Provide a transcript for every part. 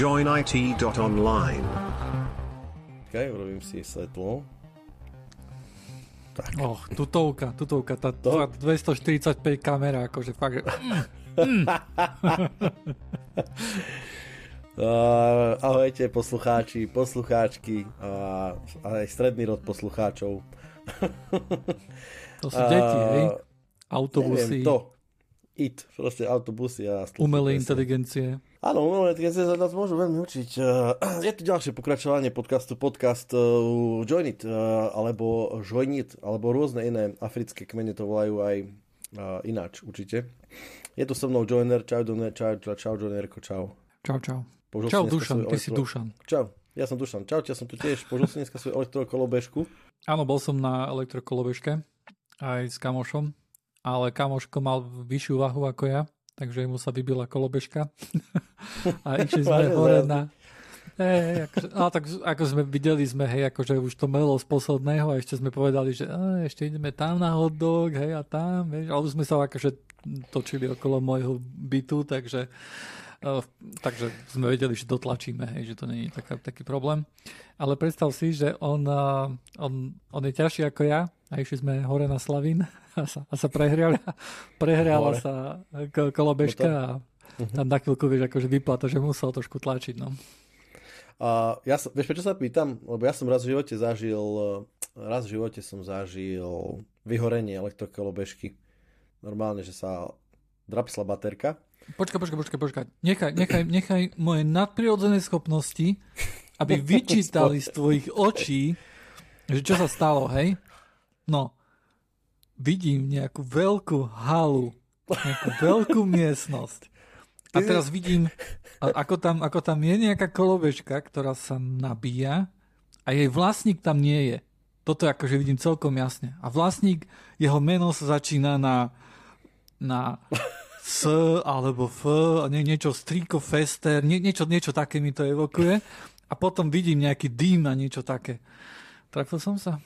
joinit.online. Počkaj, urobím si svetlo. Tak. Och, tutovka, tutovka, tá to? 245 kamera, akože fakt, že... Mm, mm. Uh, ahojte poslucháči, poslucháčky a uh, aj stredný rod poslucháčov. to sú deti, uh, hej? Autobusy. Neviem, to. IT, proste autobusy a... Umelé inteligencie. Áno, umelé inteligencie sa nás môžu veľmi učiť. Uh, je to ďalšie pokračovanie podcastu podcast uh, Join It, uh, alebo Join It, alebo rôzne iné africké kmene to volajú aj ináč určite. Je tu so mnou Joiner, čau Joiner, čau, čau, Joinerko, čau. Čau, čau. Použil Čau Dušan, ty elektro... si Dušan. Čau, ja som Dušan. Čau, ja som tu tiež. Použil som dneska svoju elektrokolobežku. Áno, bol som na elektrokolobežke aj s kamošom, ale kamoško mal vyššiu váhu ako ja, takže mu sa vybila kolobežka. A išli sme hore na... Hey, akože, a tak ako sme videli sme, hej, akože už to melo z posledného a ešte sme povedali, že a, ešte ideme tam na hot dog, hej, a tam, vieš, ale už sme sa akože točili okolo môjho bytu, takže takže sme vedeli, že dotlačíme, hej, že to nie je taká, taký problém. Ale predstav si, že on, uh, on, on je ťažší ako ja a išli sme hore na Slavín a sa, a sa prehriala, prehriala sa kolobežka no a uh-huh. tam na chvíľku, vieš, akože vyplata, že musel trošku tlačiť, no. A ja som, vieš, prečo sa pýtam? Lebo ja som raz v živote zažil, raz v živote som zažil vyhorenie elektrokolobežky. Normálne, že sa drapsla baterka Počkaj, počkaj, počkaj, počkaj. Nechaj, nechaj, nechaj moje nadprirodzené schopnosti, aby vyčítali z tvojich očí, že čo sa stalo, hej? No, vidím nejakú veľkú halu, nejakú veľkú miestnosť. A teraz vidím, ako tam, ako tam je nejaká kolobežka, ktorá sa nabíja a jej vlastník tam nie je. Toto akože vidím celkom jasne. A vlastník, jeho meno sa začína na, na S alebo F, nie, niečo striko fester, nie, niečo, niečo také mi to evokuje. A potom vidím nejaký dým a niečo také. Trafil som sa?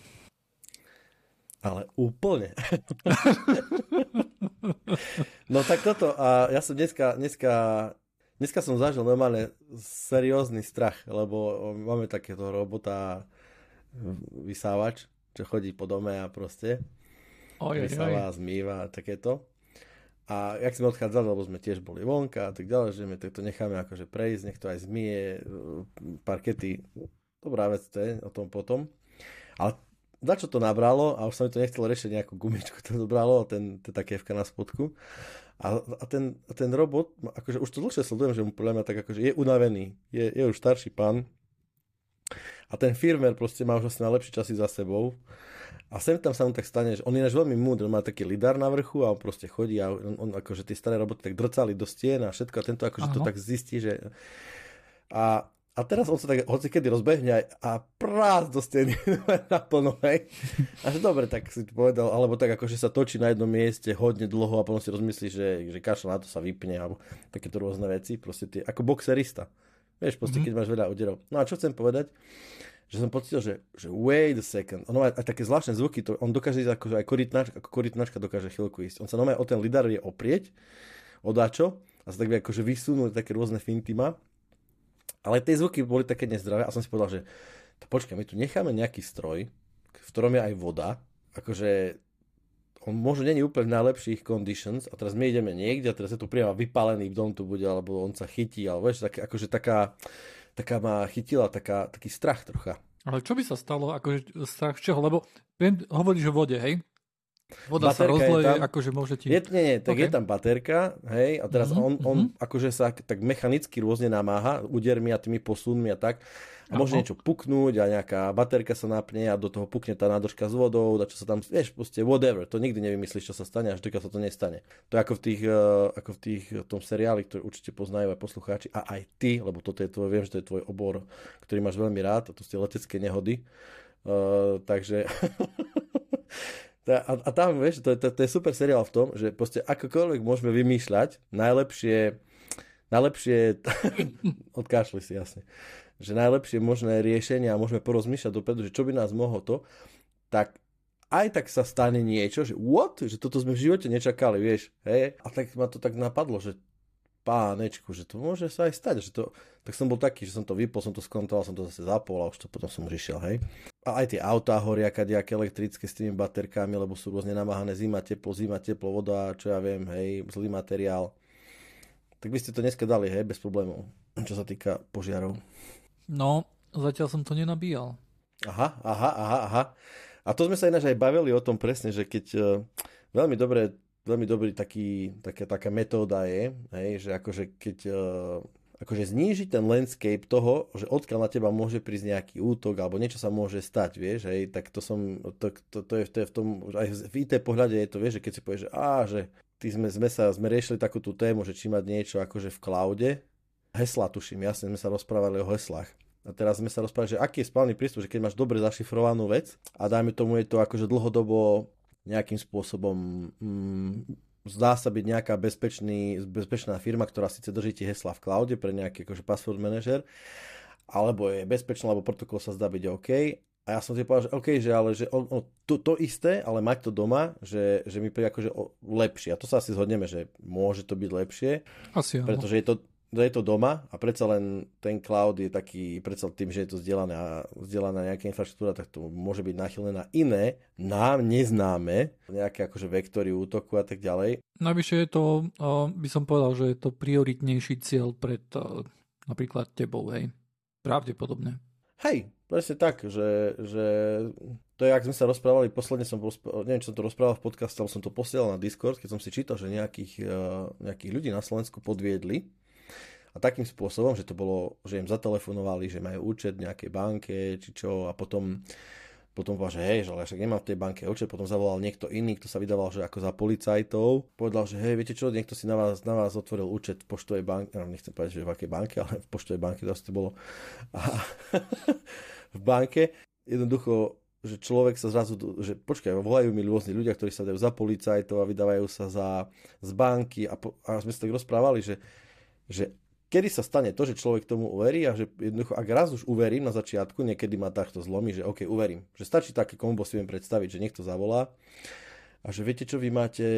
Ale úplne. no tak toto, a ja som dneska, dneska, dneska som zažil normálne seriózny strach, lebo máme takéto robota vysávač, čo chodí po dome a proste oj, vysáva, oj. zmýva a takéto. A jak sme odchádzali, lebo sme tiež boli vonka a tak ďalej, že my to necháme akože prejsť, nech to aj zmie, e, parkety, dobrá vec to je, o tom potom. Ale za čo to nabralo? A už sa mi to nechcelo riešiť nejakú gumičku, to dobralo, ten, ten takévka na spodku. A, a ten, ten robot, akože už to dlhšie sledujem, že mu podľa mňa tak akože je unavený, je, je už starší pán. A ten firmer proste má už asi najlepšie časy za sebou a sem tam sa mu tak stane, že on je náš veľmi múdry, on má taký lidar na vrchu a on proste chodí a on, on akože tie staré roboty tak drcali do stien a všetko a tento akože Aha. to tak zistí, že... A, a teraz on sa tak hoci kedy rozbehne a prás do steny naplno, hej. A že dobre, tak si povedal, alebo tak akože sa točí na jednom mieste hodne dlho a potom si rozmyslí, že, že kašľa na to sa vypne, alebo takéto rôzne veci, proste tie, ako boxerista. Vieš, proste mm-hmm. keď máš veľa úderov. No a čo chcem povedať? Že som pocitil, že, že wait a second. Ono má aj také zvláštne zvuky, to, on dokáže ísť ako, aj korytnačka, ako korytnačka dokáže chvíľku ísť. On sa normálne o ten lidar vie oprieť, odáčo, a sa tak vie akože vysunúť také rôzne finty má. Ale tie zvuky boli také nezdravé a som si povedal, že to počkaj, my tu necháme nejaký stroj, v ktorom je aj voda, akože on možno není úplne v najlepších conditions a teraz my ideme niekde a teraz je tu priamo vypálený dom tu bude, alebo on sa chytí, alebo vieš, tak, akože taká, taká ma chytila taká, taký strach trocha. Ale čo by sa stalo, akože strach z čoho? Lebo viem, hovoríš o vode, hej? Voda baterka sa rozleje, akože môže ti... Je, nie, nie, tak okay. je tam baterka, hej, a teraz mm-hmm. on, on mm-hmm. akože sa tak mechanicky rôzne namáha, údermi a tými posunmi a tak. A môže niečo puknúť a nejaká baterka sa napne a do toho pukne tá nádržka s vodou, a čo sa tam, vieš, proste whatever, to nikdy nevymyslíš, čo sa stane, až dokiaľ sa to nestane. To je ako v tých, uh, ako v tých, v tom seriáli, ktorý určite poznajú aj poslucháči a aj ty, lebo toto je tvoj, viem, že to je tvoj obor, ktorý máš veľmi rád, a to sú letecké nehody. Uh, takže A, a tam, vieš, to, to, to je super seriál v tom, že proste akokoľvek môžeme vymýšľať, najlepšie, najlepšie, odkášli si jasne, že najlepšie možné riešenie a môžeme porozmýšľať dopredu, že čo by nás mohlo to, tak aj tak sa stane niečo, že what? Že toto sme v živote nečakali, vieš, hej? A tak ma to tak napadlo, že pánečku, že to môže sa aj stať, že to, tak som bol taký, že som to vypol, som to skontroval, som to zase zapol a už to potom som už išiel, hej. A aj tie autá horia kadejaké elektrické s tými baterkami, lebo sú rôzne namáhané zima, teplo, zima, teplo, voda, čo ja viem, hej, zlý materiál. Tak by ste to dneska dali, hej, bez problémov, čo sa týka požiarov. No, zatiaľ som to nenabíjal. Aha, aha, aha, aha. A to sme sa ináč aj bavili o tom presne, že keď uh, veľmi dobre veľmi dobrý taký, taká, taká metóda je, hej, že akože keď uh, akože znížiť ten landscape toho, že odkiaľ na teba môže prísť nejaký útok alebo niečo sa môže stať, vieš, hej, tak to som, to, to, to, je, to je v tom, aj v IT pohľade je to, vieš, že keď si povieš, že á, že ty sme, sme sa, sme riešili takú tú tému, že či mať niečo akože v cloude, hesla tuším, jasne sme sa rozprávali o heslách. A teraz sme sa rozprávali, že aký je správny prístup, že keď máš dobre zašifrovanú vec a dajme tomu je to akože dlhodobo nejakým spôsobom mm, zdá sa byť nejaká bezpečný, bezpečná firma, ktorá síce drží tie hesla v cloude pre nejaký akože password manager, alebo je bezpečná, alebo protokol sa zdá byť OK. A ja som si povedal, že OK, že ale že o, o, to, to isté, ale mať to doma, že, že mi príde akože o, lepšie. A to sa asi zhodneme, že môže to byť lepšie. Asi Pretože je to, je to doma a predsa len ten cloud je taký, predsa tým, že je to zdieľaná nejaká infraštruktúra, tak to môže byť nachylené na iné, nám neznáme, nejaké akože vektory útoku a tak ďalej. Najvyššie je to, by som povedal, že je to prioritnejší cieľ pred napríklad tebou, hej. Pravdepodobne. Hej, presne tak, že, že to je, ak sme sa rozprávali, posledne som, neviem, či som to rozprával v podcaste, ale som to posielal na Discord, keď som si čítal, že nejakých, nejakých ľudí na Slovensku podviedli a takým spôsobom, že to bolo, že im zatelefonovali, že majú účet v nejakej banke, či čo, a potom potom povedal, že hej, že ale však nemám v tej banke účet, potom zavolal niekto iný, kto sa vydával, že ako za policajtov. Povedal, že hej, viete čo, niekto si na vás, na vás otvoril účet v poštovej banke, no, nechcem povedať, že v akej banke, ale v poštovej banke to bolo. A v banke jednoducho že človek sa zrazu, že počkaj, volajú mi rôzni ľudia, ktorí sa dajú za policajtov a vydávajú sa za, z banky a, po, a sme sa tak rozprávali, že, že kedy sa stane to, že človek tomu uverí a že jednoducho, ak raz už uverím na začiatku, niekedy ma takto zlomí, že OK, uverím. Že stačí taký kombo si viem predstaviť, že niekto zavolá a že viete čo, vy máte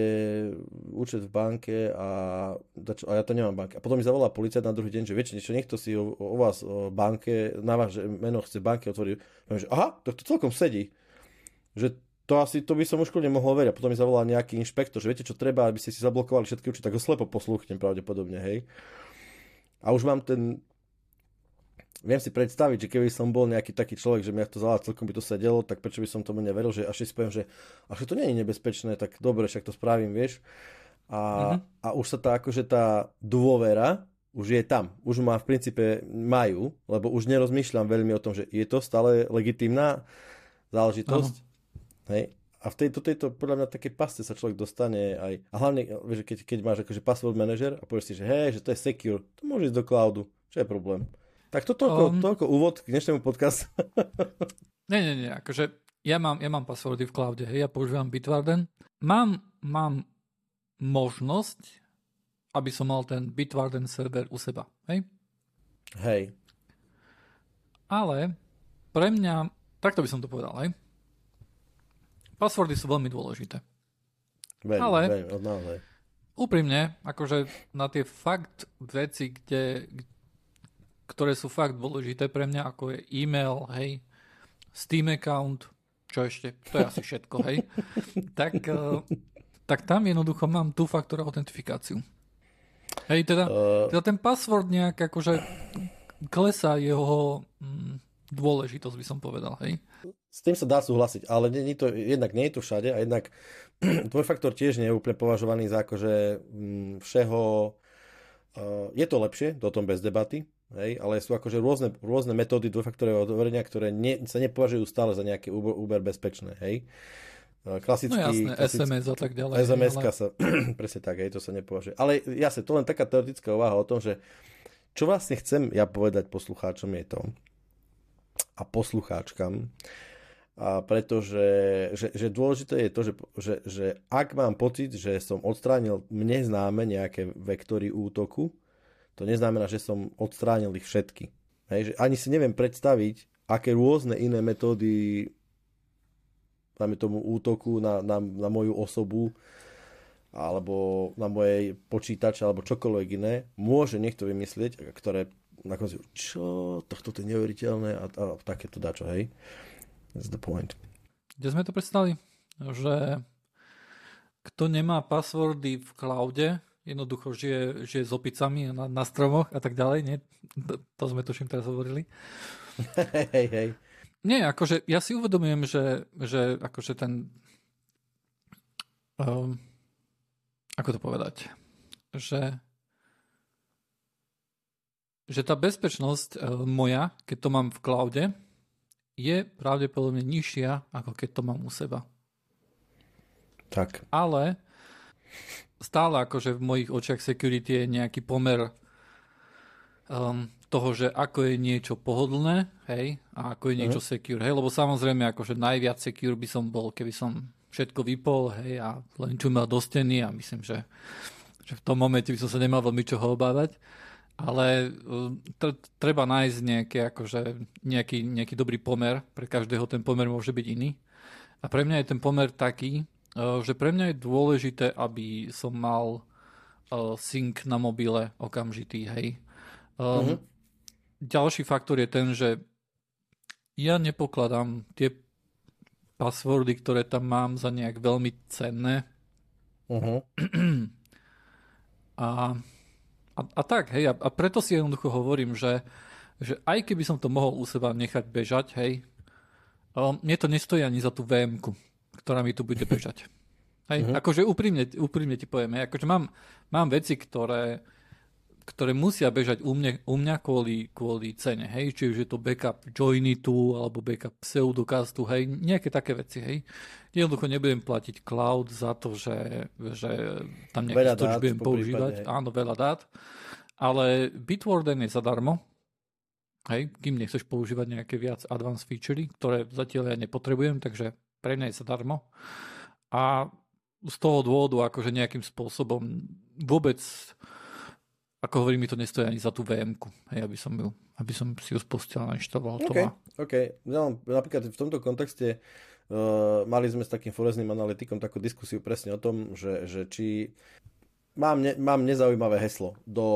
účet v banke a, a ja to nemám banke. A potom mi zavolá policajt na druhý deň, že viete niečo, niekto si o, o vás o banke, na vás meno chce banke otvoriť. že aha, tak to celkom sedí. Že to asi, to by som už nemohol veriť. A potom mi zavolá nejaký inšpektor, že viete čo treba, aby ste si zablokovali všetky účty, tak ho slepo poslúchnem pravdepodobne, hej. A už mám ten... Viem si predstaviť, že keby som bol nejaký taký človek, že mi to zala celkom by to sedelo, tak prečo by som tomu neveril, že až si poviem, že až to nie je nebezpečné, tak dobre, však to spravím, vieš. A, uh-huh. a už sa tá, akože tá dôvera už je tam. Už ma v princípe majú, lebo už nerozmýšľam veľmi o tom, že je to stále legitimná záležitosť. Uh-huh. Hej a v tejto, tejto podľa mňa také paste sa človek dostane aj, a hlavne, vieš, keď, keď máš akože password manager a povieš si, že hej, že to je secure, to môže ísť do cloudu, čo je problém. Tak to toľko, um, toľko úvod k dnešnému podcastu. nie, nie, nie, akože ja mám, ja mám passwordy v cloude, hej, ja používam Bitwarden. Mám, mám možnosť, aby som mal ten Bitwarden server u seba, hej? Hej. Ale pre mňa, takto by som to povedal, hej? Passwordy sú veľmi dôležité. Veľmi, Ale veľmi, naozaj. úprimne, akože na tie fakt veci, kde, ktoré sú fakt dôležité pre mňa, ako je e-mail, hej, Steam account, čo ešte, to je asi všetko, hej, tak, uh, tak tam jednoducho mám tú faktor autentifikáciu. Hej, teda, uh... teda ten password nejak akože klesá jeho mm, dôležitosť, by som povedal, hej. S tým sa dá súhlasiť, ale nie, nie to, jednak nie je to všade a jednak faktor tiež nie je úplne považovaný za akože všeho... Uh, je to lepšie, to o tom bez debaty, hej, ale sú akože rôzne, rôzne metódy dvojfaktorového overenia, ktoré nie, sa nepovažujú stále za nejaké Uber, Uber bezpečné, hej. Uh, klasický, no jasné, klasický, SMS a tak ďalej. sms ale... sa, presne tak, hej, to sa nepovažuje. Ale jasne, to len taká teoretická úvaha o tom, že čo vlastne chcem ja povedať poslucháčom je to, a poslucháčkam, a pretože že, že dôležité je to, že, že, že ak mám pocit, že som odstránil mne známe nejaké vektory útoku, to neznamená, že som odstránil ich všetky. Hej, že ani si neviem predstaviť, aké rôzne iné metódy máme tomu útoku na, na, na moju osobu alebo na mojej počítače, alebo čokoľvek iné, môže niekto vymyslieť, ktoré na konci, čo, tohto to je neuveriteľné a, a takéto dačo, hej. That's the point. Kde sme to predstavili? Že kto nemá passwordy v cloude, jednoducho žije, žije s opicami na, na stromoch a tak ďalej, nie? To, to sme tuším teraz hovorili. Hej, hej. Nie, akože ja si uvedomujem, že, že akože ten um, ako to povedať, že že tá bezpečnosť uh, moja, keď to mám v cloude, je pravdepodobne nižšia, ako keď to mám u seba. Tak. Ale stále akože v mojich očiach security je nejaký pomer um, toho, že ako je niečo pohodlné, hej, a ako je niečo mm. secure, hej, lebo samozrejme akože najviac secure by som bol, keby som všetko vypol, hej, a len čumel do steny a myslím, že, že v tom momente by som sa nemal veľmi čoho obávať. Ale uh, treba nájsť nejaké, akože, nejaký, nejaký dobrý pomer. Pre každého ten pomer môže byť iný. A pre mňa je ten pomer taký, uh, že pre mňa je dôležité, aby som mal uh, sync na mobile okamžitý, hej. Um, mm-hmm. Ďalší faktor je ten, že ja nepokladám tie passwordy, ktoré tam mám za nejak veľmi cenné. Uh-huh. A, a, a tak, hej, a, a preto si jednoducho hovorím, že, že aj keby som to mohol u seba nechať bežať, hej, um, mne to nestojí ani za tú vm ktorá mi tu bude bežať. Hej, uh-huh. akože úprimne, úprimne ti poviem, hej, akože mám, mám veci, ktoré, ktoré musia bežať u mňa, u mňa kvôli, kvôli cene, hej, či už je to backup Joinitu alebo backup Pseudocastu, hej, nejaké také veci, hej. Jednoducho nebudem platiť cloud za to, že, že tam nejaký storage budem používať, prípade, áno, veľa dát, ale Bitwarden je zadarmo, hej, kým nechceš používať nejaké viac advanced featurey, ktoré zatiaľ ja nepotrebujem, takže pre mňa je zadarmo. A z toho dôvodu akože nejakým spôsobom vôbec ako hovorím, mi to nestojí ani za tú vm hej, aby som, ju, aby som si ju spustil a inštaloval to. OK, OK. No, napríklad v tomto kontexte uh, mali sme s takým forezným analytikom takú diskusiu presne o tom, že, že či mám, ne, mám nezaujímavé heslo do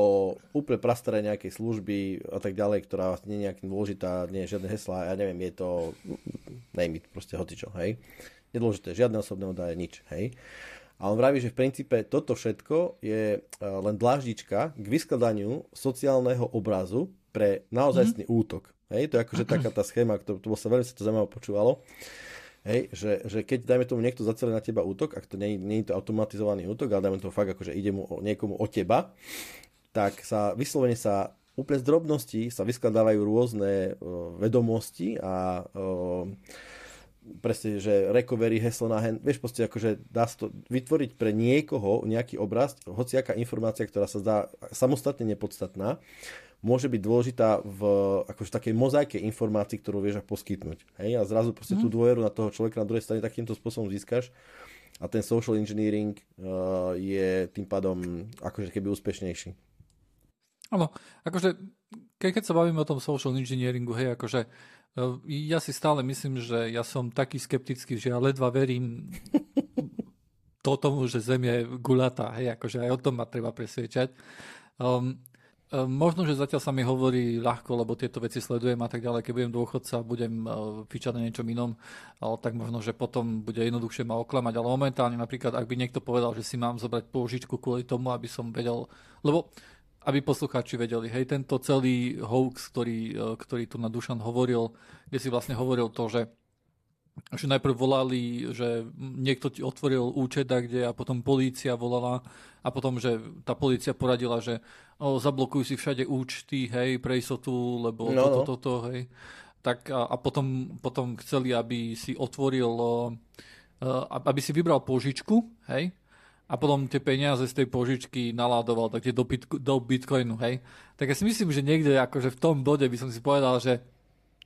úplne prastaré nejakej služby a tak ďalej, ktorá nie je nejakým dôležitá, nie je žiadne hesla, ja neviem, je to name it, proste hocičo, hej. Nedôležité, žiadne osobné údaje, nič, hej. A on vraví, že v princípe toto všetko je e, len dláždička k vyskladaniu sociálneho obrazu pre naozajstný mm-hmm. útok. Hej, to je akože taká tá schéma, to, to sa veľmi sa to zaujímavé počúvalo. Hej, že, že keď, dajme tomu, niekto zacelé na teba útok, ak to nie, nie je to automatizovaný útok, ale dajme tomu fakt, akože ide mu o, niekomu o teba, tak sa vyslovene sa úplne z drobností sa vyskladávajú rôzne uh, vedomosti a uh, presne, že recovery, heslo na hen, vieš, proste akože dá sa to vytvoriť pre niekoho nejaký obraz, hociaká informácia, ktorá sa zdá samostatne nepodstatná, môže byť dôležitá v akože takej mozaike informácií, ktorú vieš poskytnúť. Hej? A zrazu proste mm. tú mhm. dôveru na toho človeka na druhej strane takýmto spôsobom získaš a ten social engineering uh, je tým pádom akože keby úspešnejší. Áno, akože keď sa bavíme o tom social engineeringu, hej, akože ja si stále myslím, že ja som taký skeptický, že ja ledva verím to tomu, že Zem je gulatá, hej, akože aj o tom ma treba presviečať. Um, možno, že zatiaľ sa mi hovorí ľahko, lebo tieto veci sledujem a tak ďalej, keď budem dôchodca, budem uh, fičať na niečom inom, ale tak možno, že potom bude jednoduchšie ma oklamať, ale momentálne napríklad, ak by niekto povedal, že si mám zobrať pôžičku kvôli tomu, aby som vedel, lebo aby poslucháči vedeli, hej, tento celý hoax, ktorý, e, ktorý tu na Dušan hovoril, kde si vlastne hovoril to, že že najprv volali, že niekto ti otvoril účet kde a potom polícia volala a potom, že tá polícia poradila, že o, zablokujú si všade účty, hej, pre istotu, lebo no, toto, no. toto, hej. Tak a, a potom, potom chceli, aby si otvoril, uh, aby si vybral požičku, hej, a potom tie peniaze z tej požičky naládoval takže do, bitco- do Bitcoinu, hej. Tak ja si myslím, že niekde akože v tom bode by som si povedal, že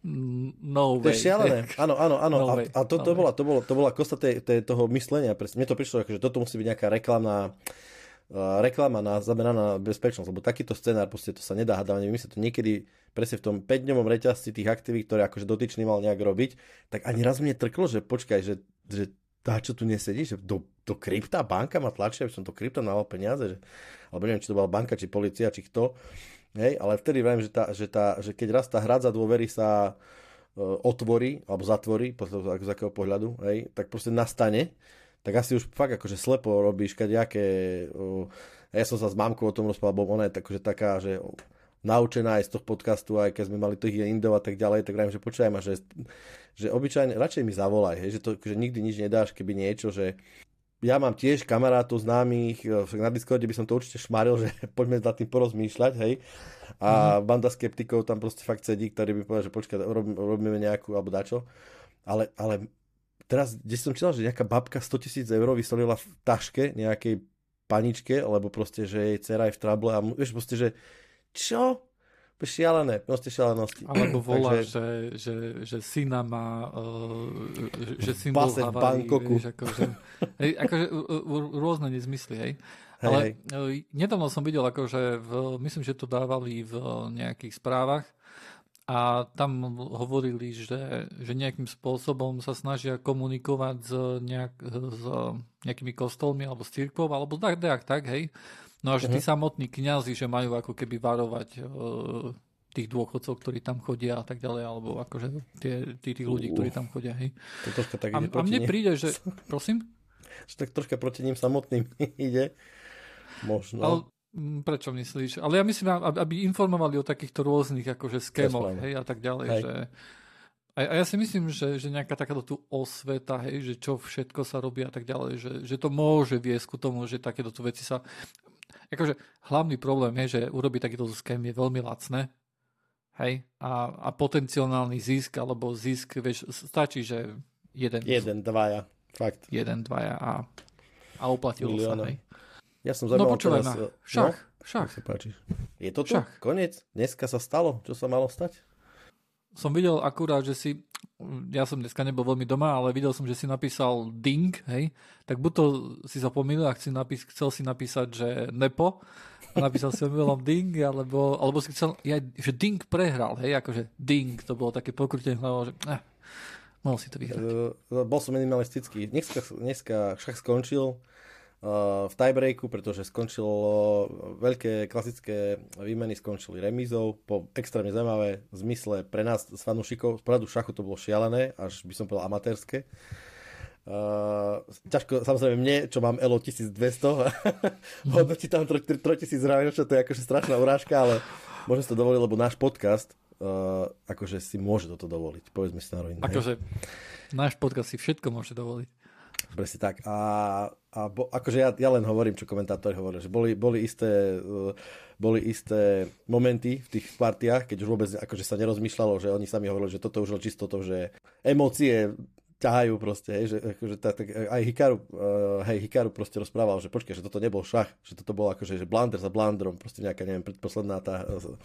mm, no way. To je šialené. Áno, áno, áno. No a, a to, to, no bola, to, bolo, to bola kosta tej, tej, toho myslenia. Mne to prišlo, že toto musí byť nejaká reklamná uh, reklama na, zameraná na bezpečnosť, lebo takýto scenár, proste to sa nedá my sa to niekedy presne v tom 5-dňovom reťazci tých aktivít, ktoré akože dotyčný mal nejak robiť, tak ani raz mne trklo, že počkaj, že, že tá čo tu nesedí, že do, do krypta banka ma tlačí, aby som do krypta dával peniaze, že, alebo neviem, či to bola banka, či policia, či kto. Hej, ale vtedy viem, že, tá, že, tá, že keď raz tá hradza dôvery sa uh, otvorí, alebo zatvorí, z akého pohľadu, hej, tak proste nastane, tak asi už fakt akože slepo robíš kadejaké... Uh, ja som sa s mamkou o tom rozprával, bo ona je akože taká, že naučená aj z toho podcastu, aj keď sme mali tých Indov a tak ďalej, tak viem, že ma, že, že obyčajne, radšej mi zavolaj, hej, že, to, že nikdy nič nedáš, keby niečo, že ja mám tiež kamarátov známych, e, na Discorde by som to určite šmaril, že poďme za tým porozmýšľať, hej. A mm. banda skeptikov tam proste fakt sedí, ktorí by povedali, že počkaj, robíme nejakú, alebo dačo. Ale, ale teraz, kde som čítal, že nejaká babka 100 tisíc eur vysolila v taške nejakej paničke, lebo proste, že jej dcera je v trable a vieš, proste, že čo? Šialené, proste šialenosti. Alebo volá, Takže... že, že, že syna má, uh, že symbol v Bangkoku. Vieš, akože, hej, akože rôzne nezmysly, hej. hej Ale hej. E, nedávno som videl, akože v, myslím, že to dávali v nejakých správach a tam hovorili, že, že nejakým spôsobom sa snažia komunikovať s, nejak, s nejakými kostolmi alebo s církvou, alebo tak, tak, tak, hej No a že tí uh-huh. samotní kňazi, že majú ako keby varovať uh, tých dôchodcov, ktorí tam chodia a tak ďalej, alebo akože tie, tí, tých ľudí, ktorí tam chodia, hej. To troška tak a, a mne príde, že... Prosím? Že tak troška proti ním samotným ide. Možno. Ale, prečo myslíš? Ale ja myslím, aby informovali o takýchto rôznych akože skémoch, hej, a tak ďalej, hej. že... A, a ja si myslím, že, že nejaká takáto tu osveta, hej, že čo všetko sa robí a tak ďalej, že, že to môže viesť ku tomu, že takéto tu veci sa akože hlavný problém je, že urobiť takýto scam je veľmi lacné, hej, a, a potenciálny zisk, alebo zisk, vieš, stačí, že jeden. Jeden, dvaja, fakt. Jeden, dvaja a, a uplatilo Milióna. sa, hej. Ja som no počúvaj ma, šach, no? šach. Sa. Je to tu? Koniec? Dneska sa stalo, čo sa malo stať? Som videl akurát, že si ja som dneska nebol veľmi doma, ale videl som, že si napísal ding, hej, tak buď to si zapomínal a si napís, chcel si napísať, že nepo, a napísal si omylom ding, alebo, alebo si chcel, ja, že ding prehral, hej, akože ding, to bolo také pokrutenie hlavou, že eh, mohol si to vyhrať. Uh, bol som minimalistický. Dneska, dneska však skončil, v tiebreaku, pretože skončilo veľké klasické výmeny skončili remízou po extrémne zaujímavé zmysle pre nás s fanúšikov. Z pohľadu šachu to bolo šialené, až by som povedal amatérske. Uh, ťažko, samozrejme mne, čo mám ELO 1200, hodnotí tam 3000 ráno, čo to je akože strašná urážka, ale môžem si to dovoliť, lebo náš podcast uh, akože si môže toto dovoliť, povedzme si na rovinu. Akože náš podcast si všetko môže dovoliť. Presne tak. A, a bo, akože ja, ja len hovorím, čo komentátori hovoria, že boli, boli, isté, uh, boli isté momenty v tých partiách, keď už vôbec akože sa nerozmýšľalo, že oni sami hovorili, že toto už je čisto to, že emócie ťahajú proste, hej, že akože tak, tak aj Hikaru, uh, hej, Hikaru proste rozprával, že počkaj, že toto nebol šach, že toto bol akože že blunder za blunderom, proste nejaká, neviem, predposledná tá uh,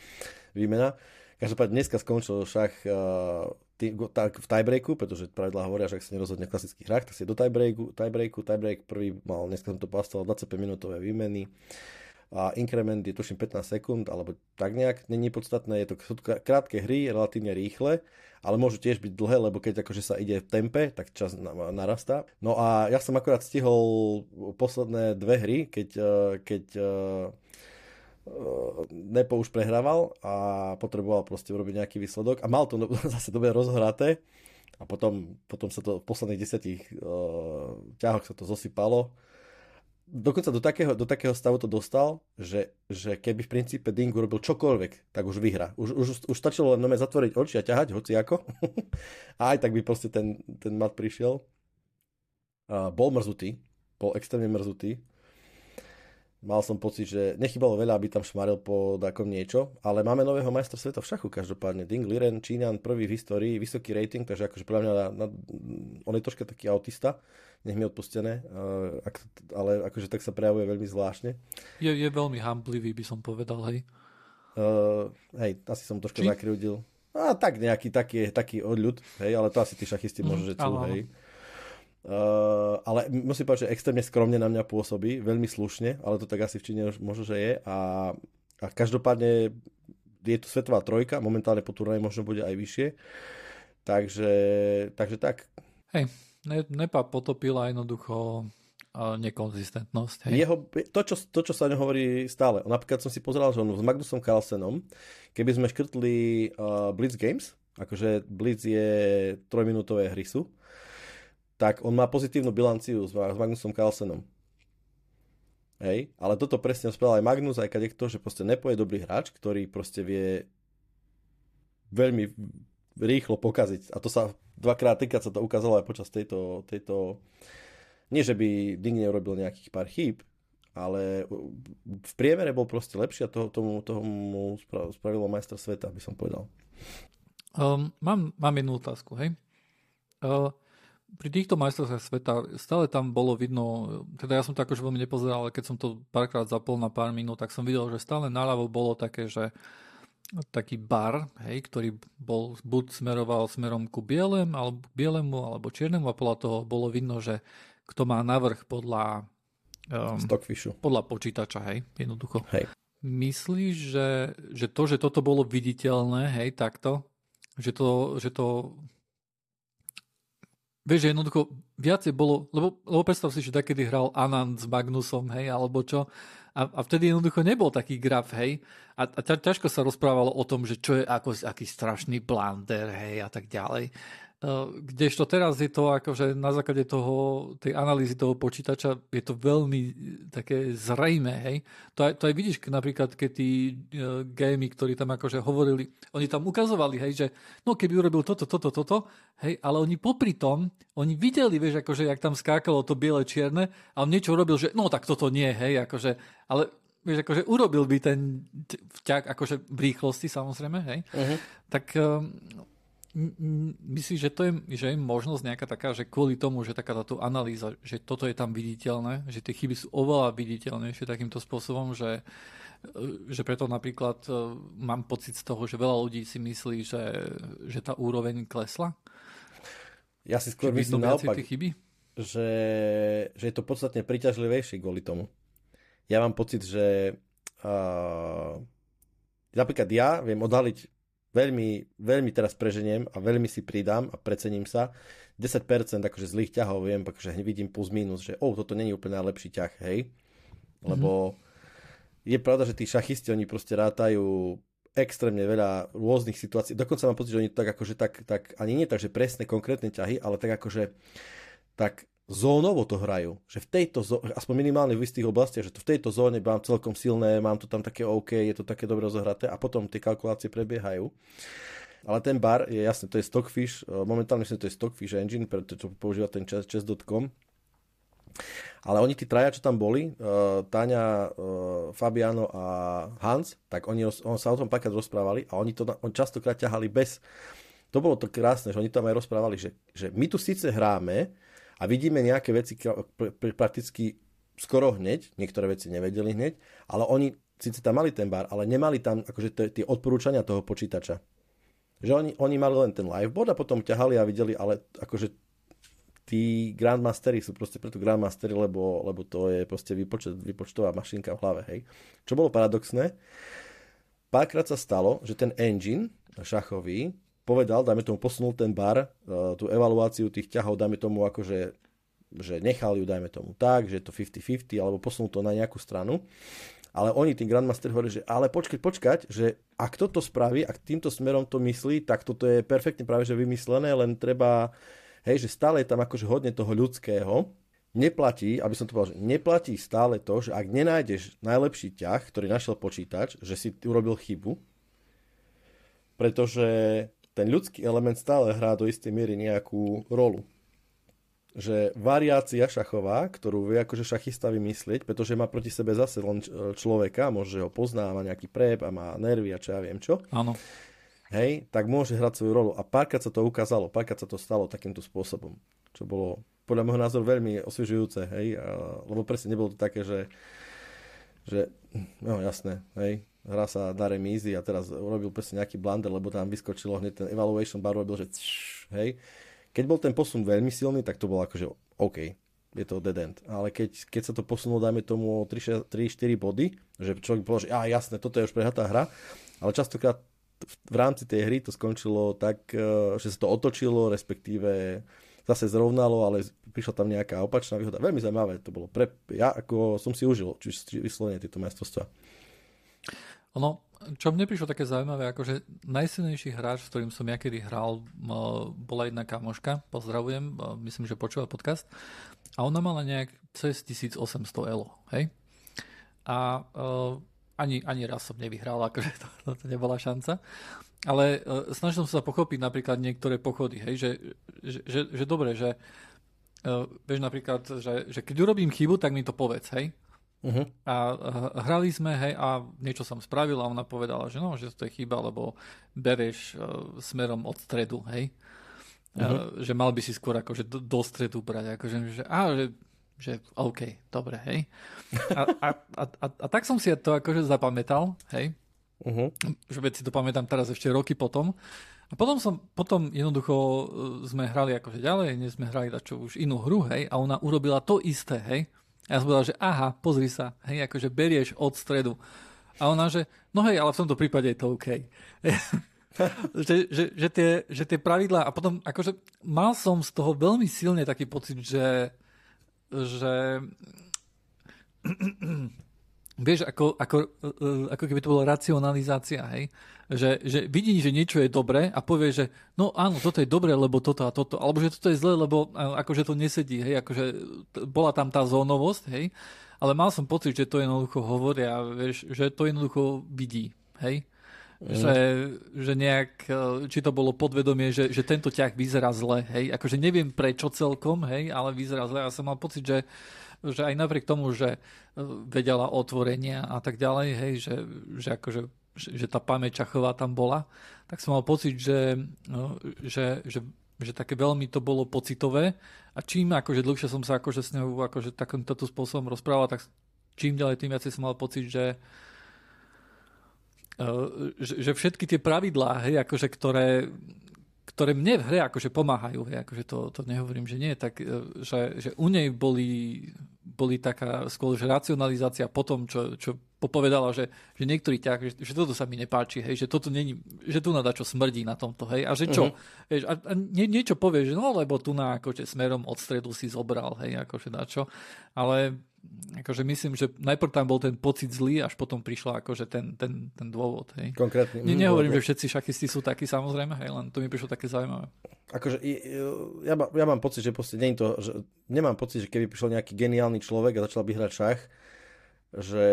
výmena. Každopádne dneska skončil šach uh, tý, v tiebreaku, pretože pravidlá hovoria, že ak sa nerozhodne v klasických hrách, tak si do tiebreaku, tiebreaku, tiebreak prvý mal, dneska som to pastoval 25 minútové výmeny a inkrement je tuším 15 sekúnd, alebo tak nejak, není podstatné, je to, sú krátke hry, relatívne rýchle, ale môžu tiež byť dlhé, lebo keď akože sa ide v tempe, tak čas narastá. No a ja som akorát stihol posledné dve hry, keď, eh, keď eh, Nepo už prehrával a potreboval proste urobiť nejaký výsledok a mal to zase dobre rozhraté a potom, potom sa to v posledných desiatich uh, ťahoch sa to zosypalo. Dokonca do takého, do takého stavu to dostal, že, že keby v princípe Ding urobil čokoľvek, tak už vyhra. Už, už, už stačilo len zatvoriť oči a ťahať, hoci ako. a aj tak by proste ten, ten mat prišiel. Uh, bol mrzutý, bol extrémne mrzutý mal som pocit, že nechybalo veľa, aby tam šmaril po takom niečo, ale máme nového majstra sveta v šachu každopádne. Ding Liren, Číňan, prvý v histórii, vysoký rating, takže akože pre mňa na, na, on je troška taký autista, nech mi odpustené, uh, ak, ale akože tak sa prejavuje veľmi zvláštne. Je, je veľmi hamblivý, by som povedal, hej. Uh, hej, asi som troška Či? zakryudil. A tak nejaký taký, taký odľud, hej, ale to asi tí šachisti mm, môžu, že chcú, hej. Uh, ale musím povedať, že extrémne skromne na mňa pôsobí, veľmi slušne, ale to tak asi v Číne možno, že je. A, a každopádne je to svetová trojka, momentálne po turnaji možno bude aj vyššie. Takže, takže tak. Hej, Ne, Nepa potopila jednoducho nekonzistentnosť. Hej. Jeho, to, čo, to, čo sa hovorí stále. Napríklad som si pozeral, že on s Magnusom Carlsenom, keby sme škrtli uh, Blitz Games, akože Blitz je trojminútové hry sú, tak on má pozitívnu bilanciu s, s Magnusom Carlsenom. Hej, ale toto presne spravil aj Magnus, aj kadekto, že proste nepoje dobrý hráč, ktorý proste vie veľmi rýchlo pokaziť. A to sa dvakrát, trikrát sa to ukázalo aj počas tejto, tejto nie, že by nikdy neurobil nejakých pár chýb, ale v priemere bol proste lepší a toho, tomu, tomu spravilo majster sveta, by som povedal. Um, mám, mám jednu otázku, hej. Uh, pri týchto majstrovstvách sveta stále tam bolo vidno, teda ja som to akože veľmi nepozeral, ale keď som to párkrát zapol na pár minút, tak som videl, že stále naľavo bolo také, že taký bar, hej, ktorý bol, buď smeroval smerom ku bielem, alebo bielemu, alebo čiernemu a podľa toho bolo vidno, že kto má navrh podľa um, Stockfishu. Podľa počítača, hej, jednoducho. Hej. Myslíš, že, že to, že toto bolo viditeľné, hej, takto, že to, že to vieš, jednoducho viacej bolo, lebo, lebo predstav si, že takedy hral Anand s Magnusom, hej, alebo čo, a, a vtedy jednoducho nebol taký graf, hej, a, a ťažko sa rozprávalo o tom, že čo je ako, aký strašný blunder, hej, a tak ďalej. Eh, kdežto teraz je to akože na základe toho, tej analýzy toho počítača je to veľmi eh, také zrejme, hej. To aj, to aj vidíš napríklad, keď tí uh, gamey, ktorí tam akože hovorili, oni tam ukazovali, hej, že no keby urobil toto, toto, toto, hej, ale oni popri tom, oni videli, vieš, akože jak tam skákalo to biele čierne a on niečo urobil, že no tak toto nie, hej, akože, ale vieš, akože urobil by ten vťak akože v rýchlosti samozrejme, hej, uh-huh. tak um, Myslíš, že to je, že je možnosť nejaká taká, že kvôli tomu, že taká táto analýza, že toto je tam viditeľné, že tie chyby sú oveľa viditeľnejšie takýmto spôsobom, že, že preto napríklad e, mám pocit z toho, že veľa ľudí si myslí, že, že tá úroveň klesla? Ja si skôr myslím naopak, chyby? Že, že je to podstatne priťažlivejšie kvôli tomu. Ja mám pocit, že uh, napríklad ja viem odhaliť veľmi, veľmi teraz preženiem a veľmi si pridám a precením sa. 10% akože zlých ťahov viem, akože vidím plus minus, že oh, toto není úplne najlepší ťah, hej. Lebo mm-hmm. je pravda, že tí šachisti, oni proste rátajú extrémne veľa rôznych situácií. Dokonca mám pocit, že oni tak akože tak, tak ani nie tak, že presné, konkrétne ťahy, ale tak akože tak zónovo to hrajú. Že v tejto zóne, aspoň minimálne v istých oblastiach, že to v tejto zóne mám celkom silné, mám to tam také OK, je to také dobre rozohraté a potom tie kalkulácie prebiehajú. Ale ten bar je jasné, to je Stockfish, e, momentálne to je Stockfish Engine, pretože používa ten chess.com. Ale oni tí traja, čo tam boli, uh, Táňa, uh, Fabiano a Hans, tak oni on sa o tom párkrát rozprávali a oni to on častokrát ťahali bez... To bolo to krásne, že oni tam aj rozprávali, že, že my tu síce hráme, a vidíme nejaké veci prakticky skoro hneď, niektoré veci nevedeli hneď, ale oni síce tam mali ten bar, ale nemali tam akože tie odporúčania toho počítača. Že oni, oni mali len ten liveboard a potom ťahali a videli, ale akože tí Grandmastery sú proste preto Grandmastery, lebo, lebo to je proste vypočet, vypočtová mašinka v hlave, hej. Čo bolo paradoxné, párkrát sa stalo, že ten engine šachový povedal, dajme tomu posunul ten bar, e, tú evaluáciu tých ťahov, dajme tomu akože že nechal ju, dajme tomu tak, že je to 50-50, alebo posunul to na nejakú stranu. Ale oni, tí Grandmaster, hovorí, že ale počkať, počkať, že ak toto spraví, ak týmto smerom to myslí, tak toto je perfektne práve že vymyslené, len treba, hej, že stále je tam akože hodne toho ľudského. Neplatí, aby som to povedal, že neplatí stále to, že ak nenájdeš najlepší ťah, ktorý našiel počítač, že si urobil chybu, pretože ten ľudský element stále hrá do istej miery nejakú rolu. Že variácia šachová, ktorú vie akože šachista vymyslieť, pretože má proti sebe zase len človeka, môže ho pozná, má nejaký prep a má nervy a čo ja viem čo. Áno. Hej, tak môže hrať svoju rolu. A párkrát sa to ukázalo, párkrát sa to stalo takýmto spôsobom. Čo bolo podľa môjho názoru veľmi osviežujúce, hej, a, lebo presne nebolo to také, že, že no jasné, hej, hra sa na remízy a teraz urobil presne nejaký blunder, lebo tam vyskočilo hneď ten evaluation bar, robil, že cš, hej. Keď bol ten posun veľmi silný, tak to bolo akože OK, je to dead end. Ale keď, keď sa to posunulo, dajme tomu o 3-4 body, že človek povedal, že á, jasné, toto je už prehatá hra, ale častokrát v rámci tej hry to skončilo tak, e, že sa to otočilo, respektíve zase zrovnalo, ale prišla tam nejaká opačná výhoda. Veľmi zaujímavé to bolo. Pre, ja ako som si užil, či vyslovene tieto majstrovstvá. Ono, čo mne prišlo také zaujímavé, akože najsilnejší hráč, s ktorým som ja kedy hral, bola jedna kamoška, pozdravujem, myslím, že počúva podcast, a ona mala nejak cez 1800 elo, hej? A uh, ani, ani raz som nevyhral, akože to, to nebola šanca. Ale uh, snažil som sa pochopiť napríklad niektoré pochody, hej, že, že, že, že dobre, že uh, vieš napríklad, že, že keď urobím chybu, tak mi to povedz, hej. Uh-huh. A hrali sme, hej, a niečo som spravil a ona povedala, že no, že to je chyba, lebo bereš uh, smerom od stredu, hej. Uh-huh. Uh, že mal by si skôr akože do, do stredu brať, akože, že, á, že, že OK, dobre, hej. A, a, a, a, a tak som si to akože zapamätal, hej. Uh-huh. Že veď si to pamätám teraz ešte roky potom. A potom som, potom jednoducho e, sme hrali akože ďalej, nie sme hrali čo už inú hru, hej, a ona urobila to isté, hej. A ja som povedal, že aha, pozri sa, hej, akože berieš od stredu. A ona, že no hej, ale v tomto prípade je to OK. že, že, že, tie, že tie pravidlá, a potom akože mal som z toho veľmi silne taký pocit, že, že vieš, ako, ako, ako keby to bola racionalizácia, hej? Že, že vidí, že niečo je dobré a povie, že no áno, toto je dobré, lebo toto a toto, alebo že toto je zlé, lebo akože to nesedí, hej, akože bola tam tá zónovosť, hej, ale mal som pocit, že to jednoducho hovoria, vieš, že to jednoducho vidí, hej, mm. že, že nejak, či to bolo podvedomie, že, že tento ťah vyzerá zle, hej, akože neviem prečo celkom, hej, ale vyzerá zle a som mal pocit, že že aj napriek tomu, že vedela otvorenia a tak ďalej, hej, že, že akože že tá pamäť Čachová tam bola, tak som mal pocit, že, no, že, že, že také veľmi to bolo pocitové a čím akože dlhšie som sa akože s ňou akože takýmto spôsobom rozprával, tak čím ďalej tým viacej som mal pocit, že, e, že, že všetky tie pravidlá, hej, akože ktoré, ktoré mne v hre akože pomáhajú, hej, akože to, to nehovorím, že nie, tak e, že, že u nej boli, boli taká skôr že racionalizácia po tom, čo, čo popovedala, že, že niektorý ťah, že, že toto sa mi nepáči, hej, že toto není, že tu na čo smrdí na tomto, hej, a že čo, uh-huh. vieš, a, a nie, niečo povie, že no, lebo tu na akože smerom od stredu si zobral, hej, akože na čo, ale akože myslím, že najprv tam bol ten pocit zlý, až potom prišla akože ten, ten, ten dôvod, hej. Konkrétne. Ne, nehovorím, že všetci šachisti sú takí, samozrejme, hej, len to mi prišlo také zaujímavé. Akože ja, ja mám pocit, že proste nie to, že nemám pocit, že keby prišiel nejaký geniálny človek a začal by hrať šach, že,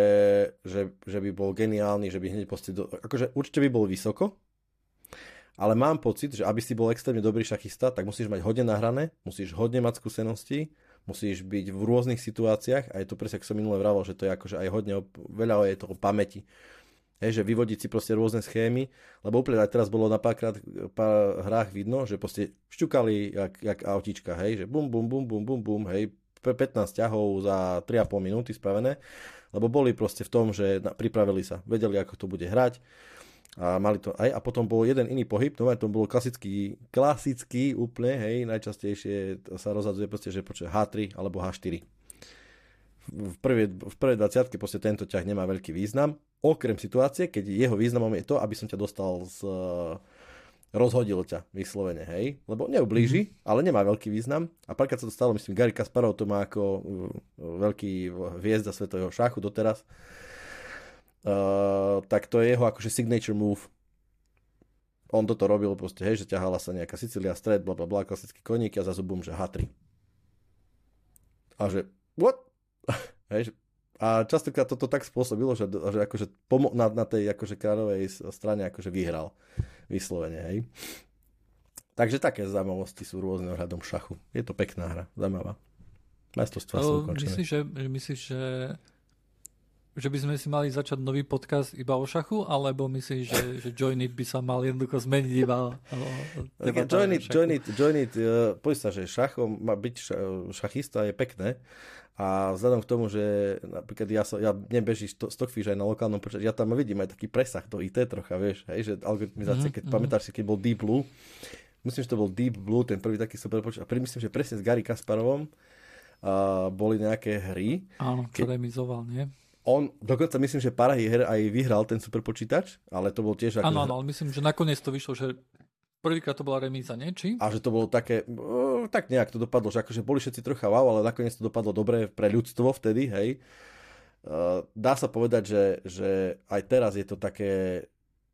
že, že by bol geniálny, že by hneď proste... Do, akože určite by bol vysoko, ale mám pocit, že aby si bol extrémne dobrý šachista, tak musíš mať hodne nahrané, musíš hodne mať skúsenosti, musíš byť v rôznych situáciách a je to presne, ako som minule vravel, že to je akože aj hodne, veľa je toho pamäti. Hej, že vyvodiť si proste rôzne schémy, lebo úplne aj teraz bolo na párkrát pár hrách vidno, že proste šťukali jak, jak autička, hej, že bum, bum, bum, bum, bum, bum, hej, 15 ťahov za 3,5 minúty spravené lebo boli proste v tom, že pripravili sa, vedeli, ako to bude hrať a mali to aj a potom bol jeden iný pohyb, no to bol klasický, klasický úplne, hej, najčastejšie sa rozhadzuje proste, že počuje H3 alebo H4. V prvej, v prvej 20 proste tento ťah nemá veľký význam, okrem situácie, keď jeho významom je to, aby som ťa dostal z rozhodil ťa vyslovene, hej, lebo neublíži, mm-hmm. ale nemá veľký význam. A párkrát sa to stalo, myslím, Gary Kasparov to má ako uh, veľký hviezda svetového šachu doteraz. Uh, tak to je jeho akože signature move. On toto robil proste, hej, že ťahala sa nejaká Sicília stred, bla bla bla, klasický koník a za zubom, že H3. A že, what? hej, že, a častokrát toto tak spôsobilo, že, že akože pomo- na, na tej akože kráľovej strane akože vyhral vyslovene, hej. Takže také zaujímavosti sú rôzne ohľadom šachu. Je to pekná hra, zaujímavá. Majstrovstvá sú ukončené. Myslíš, že, myslíš, že, že by sme si mali začať nový podcast iba o šachu, alebo myslíš, že, že Join It by sa mal jednoducho zmeniť iba o, okay, join, it, join It, Join It, uh, poď sa, že šachom, má byť šachista je pekné, a vzhľadom k tomu, že napríklad ja, som, ja nebeží Stockfish aj na lokálnom počítači, ja tam vidím aj taký presah do IT trocha, vieš, hej, že algoritmizácia, keď mm-hmm. pamätáš si, keď bol Deep Blue, myslím, že to bol Deep Blue, ten prvý taký super počítač, a myslím, že presne s Gary Kasparovom a boli nejaké hry. Áno, čo ke... remizoval, nie? On, dokonca myslím, že Parahy her aj vyhral ten super počítač, ale to bol tiež. Áno, áno, ale myslím, že nakoniec to vyšlo, že Prvýkrát to bola remíza, nie? Či? A že to bolo také, tak nejak to dopadlo, že akože boli všetci trocha wow, ale nakoniec to dopadlo dobre pre ľudstvo vtedy, hej. Uh, dá sa povedať, že, že aj teraz je to také,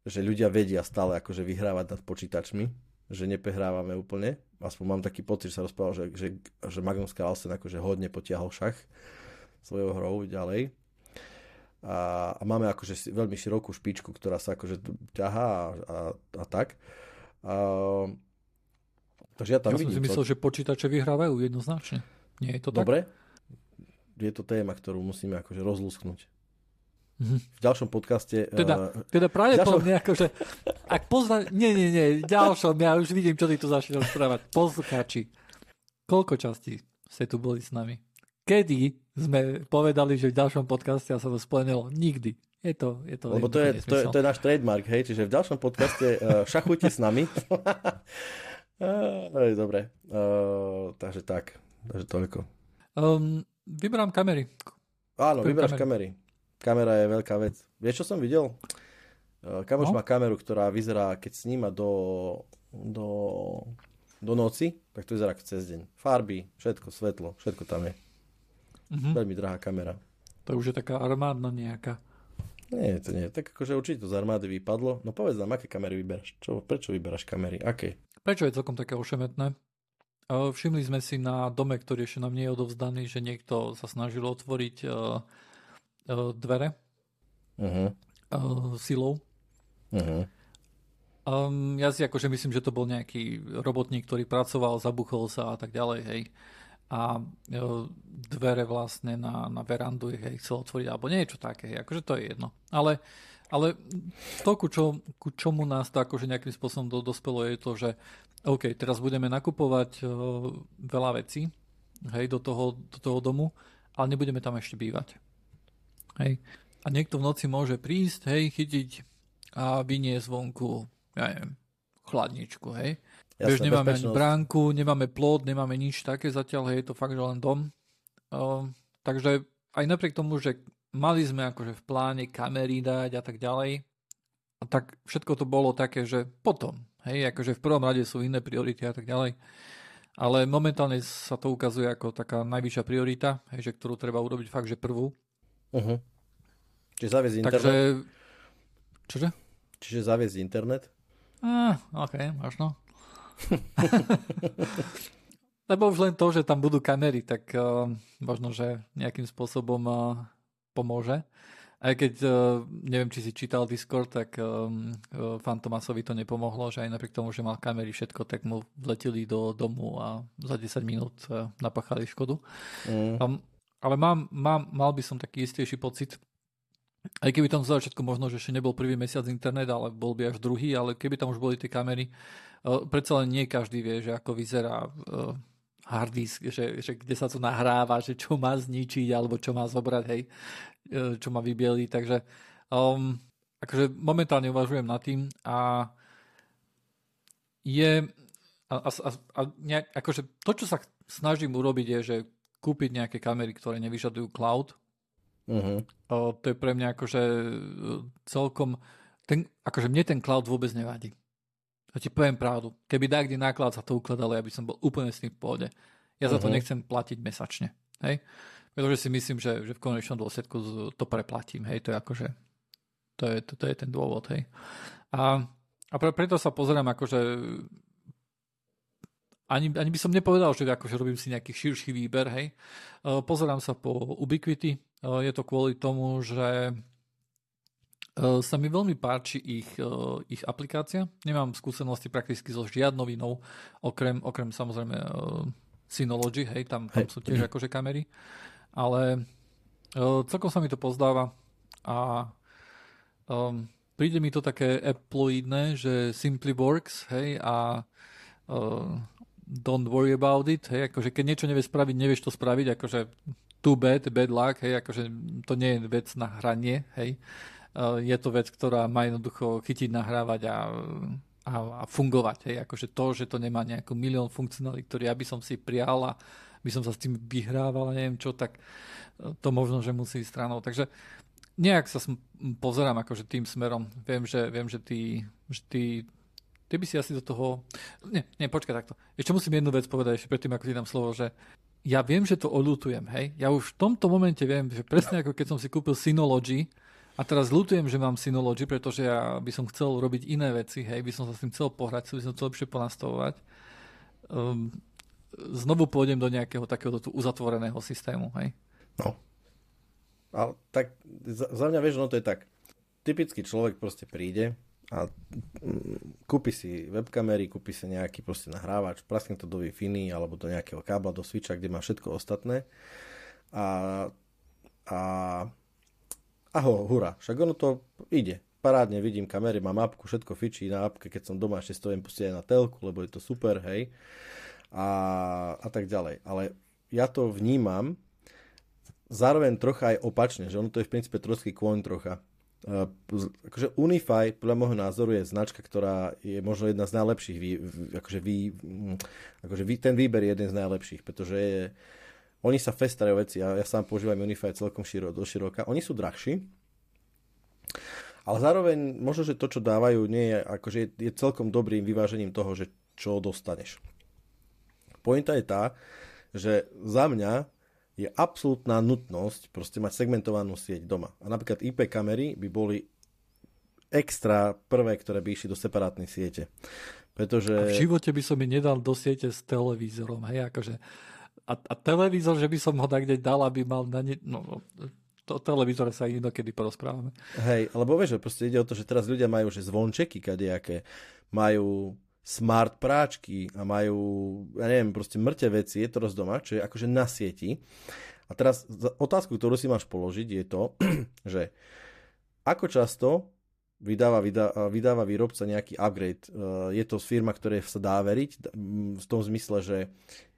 že ľudia vedia stále akože vyhrávať nad počítačmi, že neprehrávame úplne. Aspoň mám taký pocit, že sa rozprával, že, že, že Magnus Carlsen akože hodne potiahol šach svojou hrou ďalej. A, a máme akože veľmi širokú špičku, ktorá sa akože ťahá a, a, a tak. A, takže ja tam ja vidím. som si myslel, to... že počítače vyhrávajú jednoznačne. Nie je to Dobre. tak? Je to téma, ktorú musíme akože rozlúsknuť. V ďalšom podcaste... Teda, uh, teda práve ďalšom... po mne, akože, ak pozna... Nie, nie, nie, ďalšom, ja už vidím, čo ty tu začne rozprávať. Poslucháči, koľko častí ste tu boli s nami? Kedy sme povedali, že v ďalšom podcaste sa to splnilo? Nikdy. Je to, je to, Lebo to je, to, je, to je náš trademark, hej, čiže v ďalšom podcaste uh, šachujte s nami. uh, dobre, uh, takže tak, takže toľko. Um, vyberám kamery. Áno, vyberáš kamery. kamery. Kamera je veľká vec. Vieš, čo som videl? Uh, kamoš no? má kameru, ktorá vyzerá, keď sníma do, do, do noci, tak to vyzerá cez deň. Farby, všetko, svetlo, všetko tam je. Uh-huh. Veľmi drahá kamera. To už je taká armádna nejaká. Nie, to nie. Tak akože určite to z armády vypadlo. No povedz nám, aké kamery vyberáš? Čo, prečo vyberáš kamery? Aké? Prečo je celkom také ošemetné? Všimli sme si na dome, ktorý ešte nám nie je odovzdaný, že niekto sa snažil otvoriť uh, uh, dvere uh-huh. uh, silou. Uh-huh. Um, ja si akože myslím, že to bol nejaký robotník, ktorý pracoval, zabuchol sa a tak ďalej, hej. A uh, dvere vlastne na, na verandu hej, chcel otvoriť, alebo niečo také, hej. Akože to je jedno. Ale, ale to, ku, čo, ku čomu nás to akože nejakým spôsobom do, dospelo, je to, že OK, teraz budeme nakupovať uh, veľa vecí, hej, do toho, do toho domu, ale nebudeme tam ešte bývať. Hej. A niekto v noci môže prísť, hej, chytiť a vyniesť vonku, ja neviem, chladničku, hej. Jasne, Vieš, nemáme ani bránku, nemáme plod, nemáme nič také zatiaľ, hej, je to fakt, že len dom. Uh, takže aj napriek tomu, že mali sme akože v pláne kamery dať a tak ďalej, tak všetko to bolo také, že potom, hej, akože v prvom rade sú iné priority a tak ďalej. Ale momentálne sa to ukazuje ako taká najvyššia priorita, hej, že ktorú treba urobiť fakt, že prvú. Uh-huh. Čiže zaviesť internet? Takže... Čože? Čiže zaviesť internet? Ah, OK, možno. Lebo už len to, že tam budú kamery, tak uh, možno, že nejakým spôsobom uh, pomôže. Aj keď, uh, neviem, či si čítal Discord, tak um, uh, Fantomasovi to nepomohlo, že aj napriek tomu, že mal kamery všetko, tak mu vleteli do domu a za 10 minút uh, napachali škodu. Mm. Um, ale mám, mám, mal by som taký istejší pocit, aj keby tam za začiatku možno, že ešte nebol prvý mesiac internet, ale bol by až druhý, ale keby tam už boli tie kamery, uh, predsa len nie každý vie, že ako vyzerá uh, hard disk, že, že kde sa to nahráva, že čo má zničiť, alebo čo má zobrať, hej, uh, čo má vybieliť, takže um, akože momentálne uvažujem nad tým a je a, a, a nejak, akože to, čo sa snažím urobiť je, že kúpiť nejaké kamery, ktoré nevyžadujú cloud. Uh-huh. O, to je pre mňa akože e, celkom... Ten, akože mne ten cloud vôbec nevadí. Ja ti poviem pravdu. Keby dá kde náklad sa to ukladalo, ja by som bol úplne s tým v pohode. Ja uh-huh. za to mhm. nechcem platiť mesačne. Hej? Pretože si myslím, že, že v konečnom dôsledku to preplatím. Hej? To je akože... To je, to, to je ten dôvod. Hej? A, a pre, preto sa pozerám akože ani, ani by som nepovedal, že akože robím si nejaký širší výber, hej. E, pozerám sa po Ubiquity, je to kvôli tomu, že e, sa mi veľmi páči ich, ich aplikácia. Nemám skúsenosti prakticky so žiadnou inou, okrem, okrem samozrejme Synology, hej, tam, tam sú tiež akože kamery. Ale celkom sa mi to pozdáva a um, príde mi to také Appleoidné, že simply works, hej, a uh, don't worry about it, hej, akože keď niečo nevieš spraviť, nevieš to spraviť, akože too bad, bad luck, hej, akože to nie je vec na hranie, hej. Uh, je to vec, ktorá má jednoducho chytiť, nahrávať a, a, a fungovať, hej, akože to, že to nemá nejaký milión funkcionálí, ktorý ja by som si prijal a by som sa s tým vyhrával, neviem čo, tak to možno, že musí ísť stranou. Takže nejak sa pozerám akože tým smerom. Viem, že, viem, že tí, že tí ty by si asi do toho... Nie, nie, počkaj takto. Ešte musím jednu vec povedať ešte predtým, ako ti dám slovo, že ja viem, že to odlutujem, hej. Ja už v tomto momente viem, že presne ako keď som si kúpil Synology a teraz lutujem, že mám Synology, pretože ja by som chcel robiť iné veci, hej, by som sa s tým chcel pohrať, by som chcel lepšie ponastavovať. Um, znovu pôjdem do nejakého takého tu uzatvoreného systému, hej. No. Ale tak za, za mňa vieš, no to je tak. Typický človek proste príde a mm, kúpi si webkamery, kúpi si nejaký proste nahrávač, praskne to do wi alebo do nejakého kábla, do switcha, kde má všetko ostatné. A, a, a ho, hurá, však ono to ide. Parádne vidím kamery, mám apku, všetko fičí na apke, keď som doma, ešte stojím pustiť aj na telku, lebo je to super, hej. A, a tak ďalej. Ale ja to vnímam zároveň trocha aj opačne, že ono to je v princípe troský kôň trocha. Uh, akože Unify, podľa môjho názoru, je značka, ktorá je možno jedna z najlepších. Vý, akože, vý, mm, akože vý, ten výber je jeden z najlepších, pretože je, oni sa festajú veci. Ja, ja sám používam Unify celkom širo, do široka. Oni sú drahší, ale zároveň možno, že to, čo dávajú, nie je, akože je, je celkom dobrým vyvážením toho, že čo dostaneš. Pointa je tá, že za mňa je absolútna nutnosť proste mať segmentovanú sieť doma. A napríklad IP kamery by boli extra prvé, ktoré by išli do separátnej siete. Pretože... A v živote by som mi nedal do siete s televízorom, hej, akože a, a televízor, že by som ho tak kde dal, aby mal na ne... No, no to televízore sa inokedy porozprávame. Hej, lebo vieš, proste ide o to, že teraz ľudia majú že zvončeky kadejaké, majú smart práčky a majú, ja neviem, proste mŕte veci, je to roz doma, čo je akože na sieti. A teraz otázku, ktorú si máš položiť, je to, že ako často vydáva, vydáva, vydáva výrobca nejaký upgrade. Eh, je to firma, ktoré sa dá veriť, v tom zmysle, že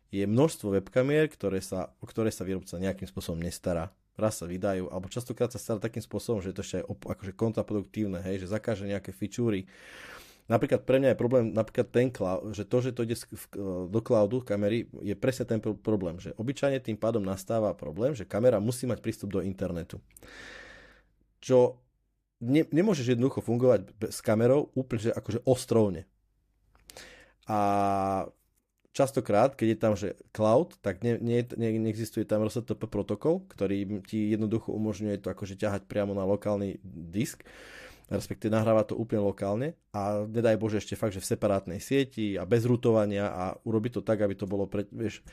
je množstvo webkamier, ktoré sa, o ktoré sa výrobca nejakým spôsobom nestará. Raz sa vydajú, alebo častokrát sa stará takým spôsobom, že je to ešte aj akože kontraproduktívne, hej, že zakáže nejaké fičúry, Napríklad pre mňa je problém napríklad ten cloud, že to, že to ide do cloudu kamery, je presne ten problém, že obyčajne tým pádom nastáva problém, že kamera musí mať prístup do internetu. Čo ne, nemôžeš jednoducho fungovať s kamerou úplne že akože ostrovne. A častokrát, keď je tam že cloud, tak ne, ne, ne, neexistuje tam RSTP protokol, ktorý ti jednoducho umožňuje to akože ťahať priamo na lokálny disk respektíve nahráva to úplne lokálne a nedaj Bože ešte fakt, že v separátnej sieti a bez rutovania a urobiť to tak, aby to bolo, pre, vieš,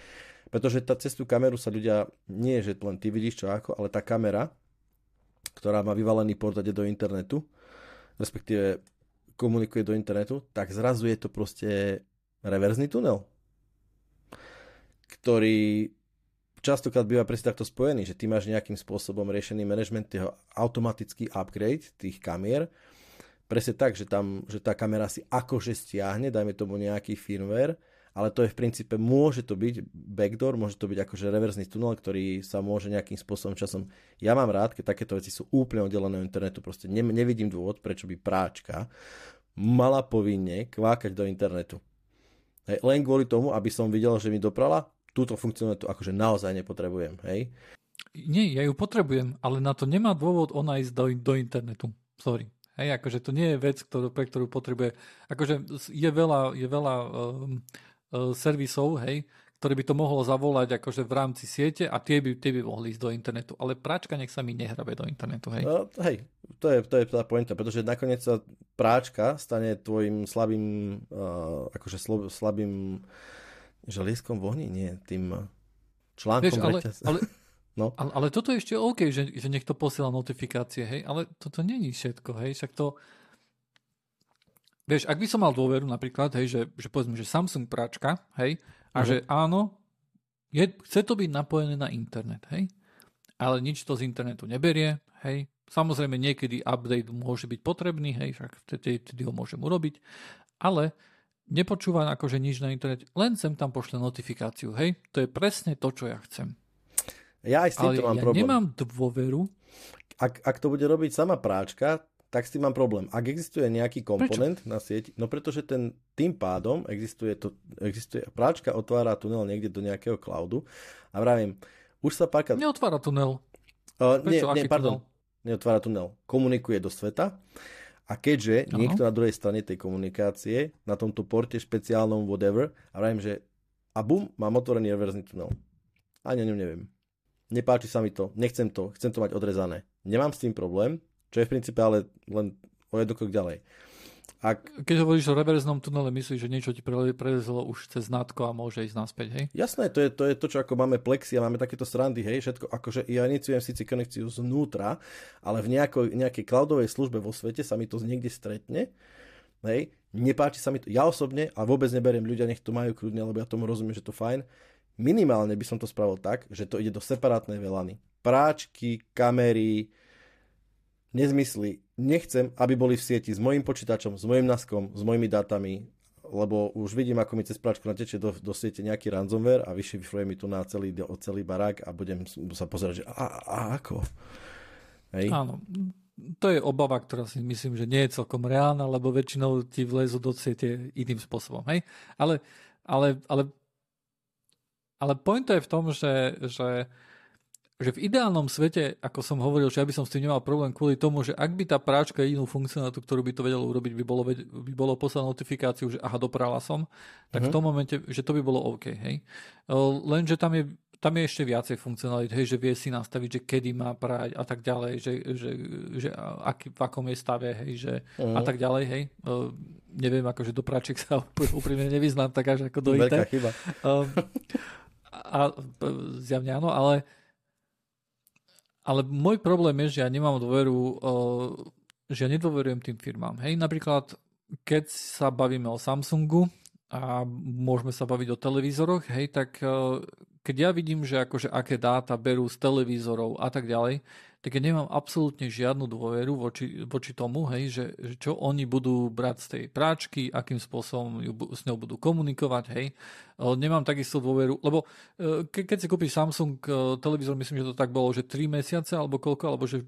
pretože tá, cez tú kameru sa ľudia, nie že len ty vidíš čo ako, ale tá kamera, ktorá má vyvalený port a do internetu, respektíve komunikuje do internetu, tak zrazu je to proste reverzný tunel, ktorý častokrát býva presne takto spojený, že ty máš nejakým spôsobom riešený management, jeho automatický upgrade tých kamier, presne tak, že, tam, že tá kamera si akože stiahne, dajme tomu nejaký firmware, ale to je v princípe, môže to byť backdoor, môže to byť akože reverzný tunel, ktorý sa môže nejakým spôsobom časom... Ja mám rád, keď takéto veci sú úplne oddelené od internetu, proste ne, nevidím dôvod, prečo by práčka mala povinne kvákať do internetu. Hej, len kvôli tomu, aby som videl, že mi doprala, túto funkcionalitu akože naozaj nepotrebujem, hej? Nie, ja ju potrebujem, ale na to nemá dôvod ona ísť do, do internetu. Sorry. Hej, akože to nie je vec, ktorú, pre ktorú potrebuje. Akože je veľa, je veľa um, uh, servisov, hej, ktoré by to mohlo zavolať akože v rámci siete a tie by, tie by mohli ísť do internetu. Ale práčka nech sa mi nehrabe do internetu, hej. No, hej, to je, to je tá pointa, pretože nakoniec sa práčka stane tvojim slabým, uh, akože slabým Želieskom v ohni? Nie, tým eh, článkom Vieš, ale, ale, no. ale, ale toto je ešte OK, že, že niekto posiela notifikácie, hej, ale toto není všetko, hej, však to... Vieš, ak by som mal dôveru napríklad, hej, že, že povedzme, že Samsung práčka, hej, a uh-huh. že áno, je, chce to byť napojené na internet, hej, ale nič to z internetu neberie, hej, samozrejme niekedy update môže byť potrebný, hej, však vtedy, vtedy ho môžem urobiť, ale nepočúvam akože nič na internete, len sem tam pošle notifikáciu, hej? To je presne to, čo ja chcem. Ja aj s týmto mám ja problém. nemám dôveru. Ak, ak to bude robiť sama práčka, tak s tým mám problém. Ak existuje nejaký komponent Prečo? na sieť, no pretože ten, tým pádom existuje, to, existuje práčka otvára tunel niekde do nejakého cloudu a vravím, už sa párkrát... Neotvára tunel. Uh, nie, nie, pardon. Tunel? Neotvára tunel. Komunikuje do sveta A keďže Aha. niekto na druhej strane tej komunikácie, na tomto porte špeciálnom whatever, a vravím, že a bum, mám otvorený reverzný tunel. Ani o ňom neviem. Nepáči sa mi to, nechcem to, chcem to mať odrezané. Nemám s tým problém, čo je v princípe ale len o jedno krok ďalej. Ak... Keď hovoríš o reverznom tunele, myslíš, že niečo ti prelezlo už cez nátko a môže ísť naspäť, hej? Jasné, to je, to je to, čo ako máme plexi a máme takéto strandy, hej, všetko, akože ja iniciujem síce konekciu znútra, ale v nejako, nejakej cloudovej službe vo svete sa mi to niekde stretne, hej, nepáči sa mi to, ja osobne, a vôbec neberiem ľudia, nech to majú kľudne, lebo ja tomu rozumiem, že to fajn, minimálne by som to spravil tak, že to ide do separátnej velany. Práčky, kamery, nezmysly. Nechcem, aby boli v sieti s mojim počítačom, s mojim naskom, s mojimi dátami, lebo už vidím, ako mi cez práčku natečie do, do siete nejaký ransomware a vyšifruje mi tu na celý, celý barák a budem sa pozerať, že a, a ako? Hej. Áno, to je obava, ktorá si myslím, že nie je celkom reálna, lebo väčšinou ti vlezú do siete iným spôsobom. Hej? Ale, ale, ale, ale point je v tom, že, že že v ideálnom svete, ako som hovoril, že ja by som s tým nemal problém kvôli tomu, že ak by tá práčka inú funkcionalitu, ktorú by to vedelo urobiť, by bolo, by bolo poslať notifikáciu, že aha, doprala som, tak uh-huh. v mhm. tom momente, že to by bolo OK. Hej? Lenže tam je, tam je ešte viacej funkcionalit, hej, že vie si nastaviť, že kedy má prať a tak ďalej, že, že, že aký, v akom je stave, hej, že uh-huh. a mhm. tak ďalej, hej. Uh, neviem, akože do práček sa úprimne nevyznám tak až ako do IT. Veľká chyba. Uh, a, zjavne áno, ale ale môj problém je, že ja nemám dôveru, uh, že ja nedôverujem tým firmám. Hej, napríklad, keď sa bavíme o Samsungu a môžeme sa baviť o televízoroch, hej, tak uh, keď ja vidím, že akože aké dáta berú z televízorov a tak ďalej, tak ja nemám absolútne žiadnu dôveru voči, voči tomu, hej, že, že čo oni budú brať z tej práčky, akým spôsobom ju, s ňou budú komunikovať, hej. Nemám takisto dôveru, lebo e, ke, keď si kúpiš Samsung e, televízor, myslím, že to tak bolo, že 3 mesiace alebo koľko, alebo že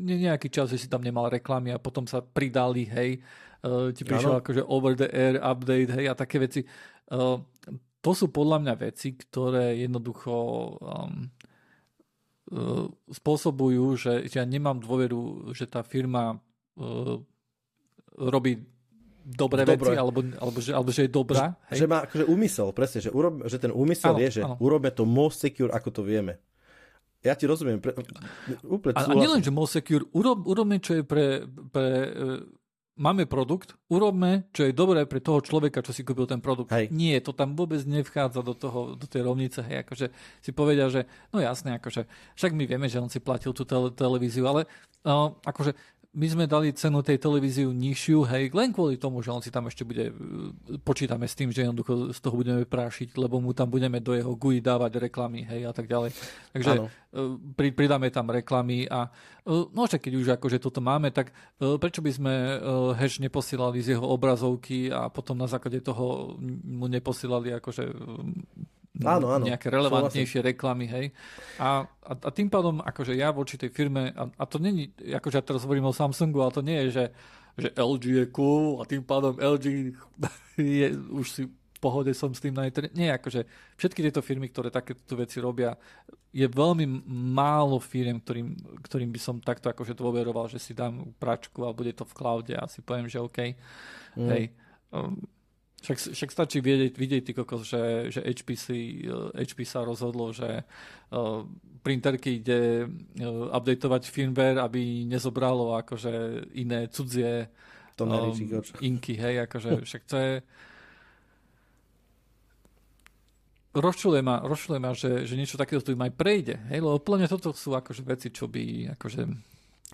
nejaký čas, že si tam nemal reklamy a potom sa pridali, hej, e, ti prišiel akože over the air update, hej, a také veci. To sú podľa mňa veci, ktoré jednoducho um, spôsobujú, že ja nemám dôveru, že tá firma uh, robí dobré Dobro. veci, alebo, alebo, že, alebo že je dobrá. Že, že má akože úmysel, presne, že, urob, že ten úmysel ano, je, že urobme to most secure, ako to vieme. Ja ti rozumiem. Pre, úplne a, a nielen, že most secure, urob, urobme, čo je pre, pre máme produkt, urobme, čo je dobré pre toho človeka, čo si kúpil ten produkt. Hej. Nie, to tam vôbec nevchádza do, toho, do tej rovnice. Hej, akože si povedia, že no jasne, akože, však my vieme, že on si platil tú tele, televíziu, ale uh, akože my sme dali cenu tej televíziu nižšiu, hej, len kvôli tomu, že on si tam ešte bude, e, počítame s tým, že jednoducho z toho budeme prášiť, lebo mu tam budeme do jeho GUI dávať reklamy, hej, a tak ďalej. Takže ano. E, pri, pridáme tam reklamy a e, no však keď už akože toto máme, tak prečo by sme hash neposielali z jeho obrazovky a potom na základe toho mu neposielali akože áno, áno. nejaké relevantnejšie reklamy, hej. A, a, a tým pádom, akože ja voči tej firme, a, a to není, akože ja teraz hovorím o Samsungu, ale to nie je, že, že LG je cool a tým pádom LG je, už si pohode som s tým na internete. Nie, akože všetky tieto firmy, ktoré takéto veci robia, je veľmi málo firm, ktorým, ktorým by som takto akože dôveroval, že si dám pračku a bude to v cloude a si poviem, že OK. Mm. Hej. Um, však, však stačí vidieť, vidieť ty kokos, že, že HP, si, HP sa rozhodlo, že uh, printerky ide uh, updateovať firmware, aby nezobralo akože iné cudzie um, inky, hej, akože však to je rozčuluje ma, rozčuluje ma že, že niečo takéto tu aj prejde, hej, lebo plne toto sú akože veci, čo by akože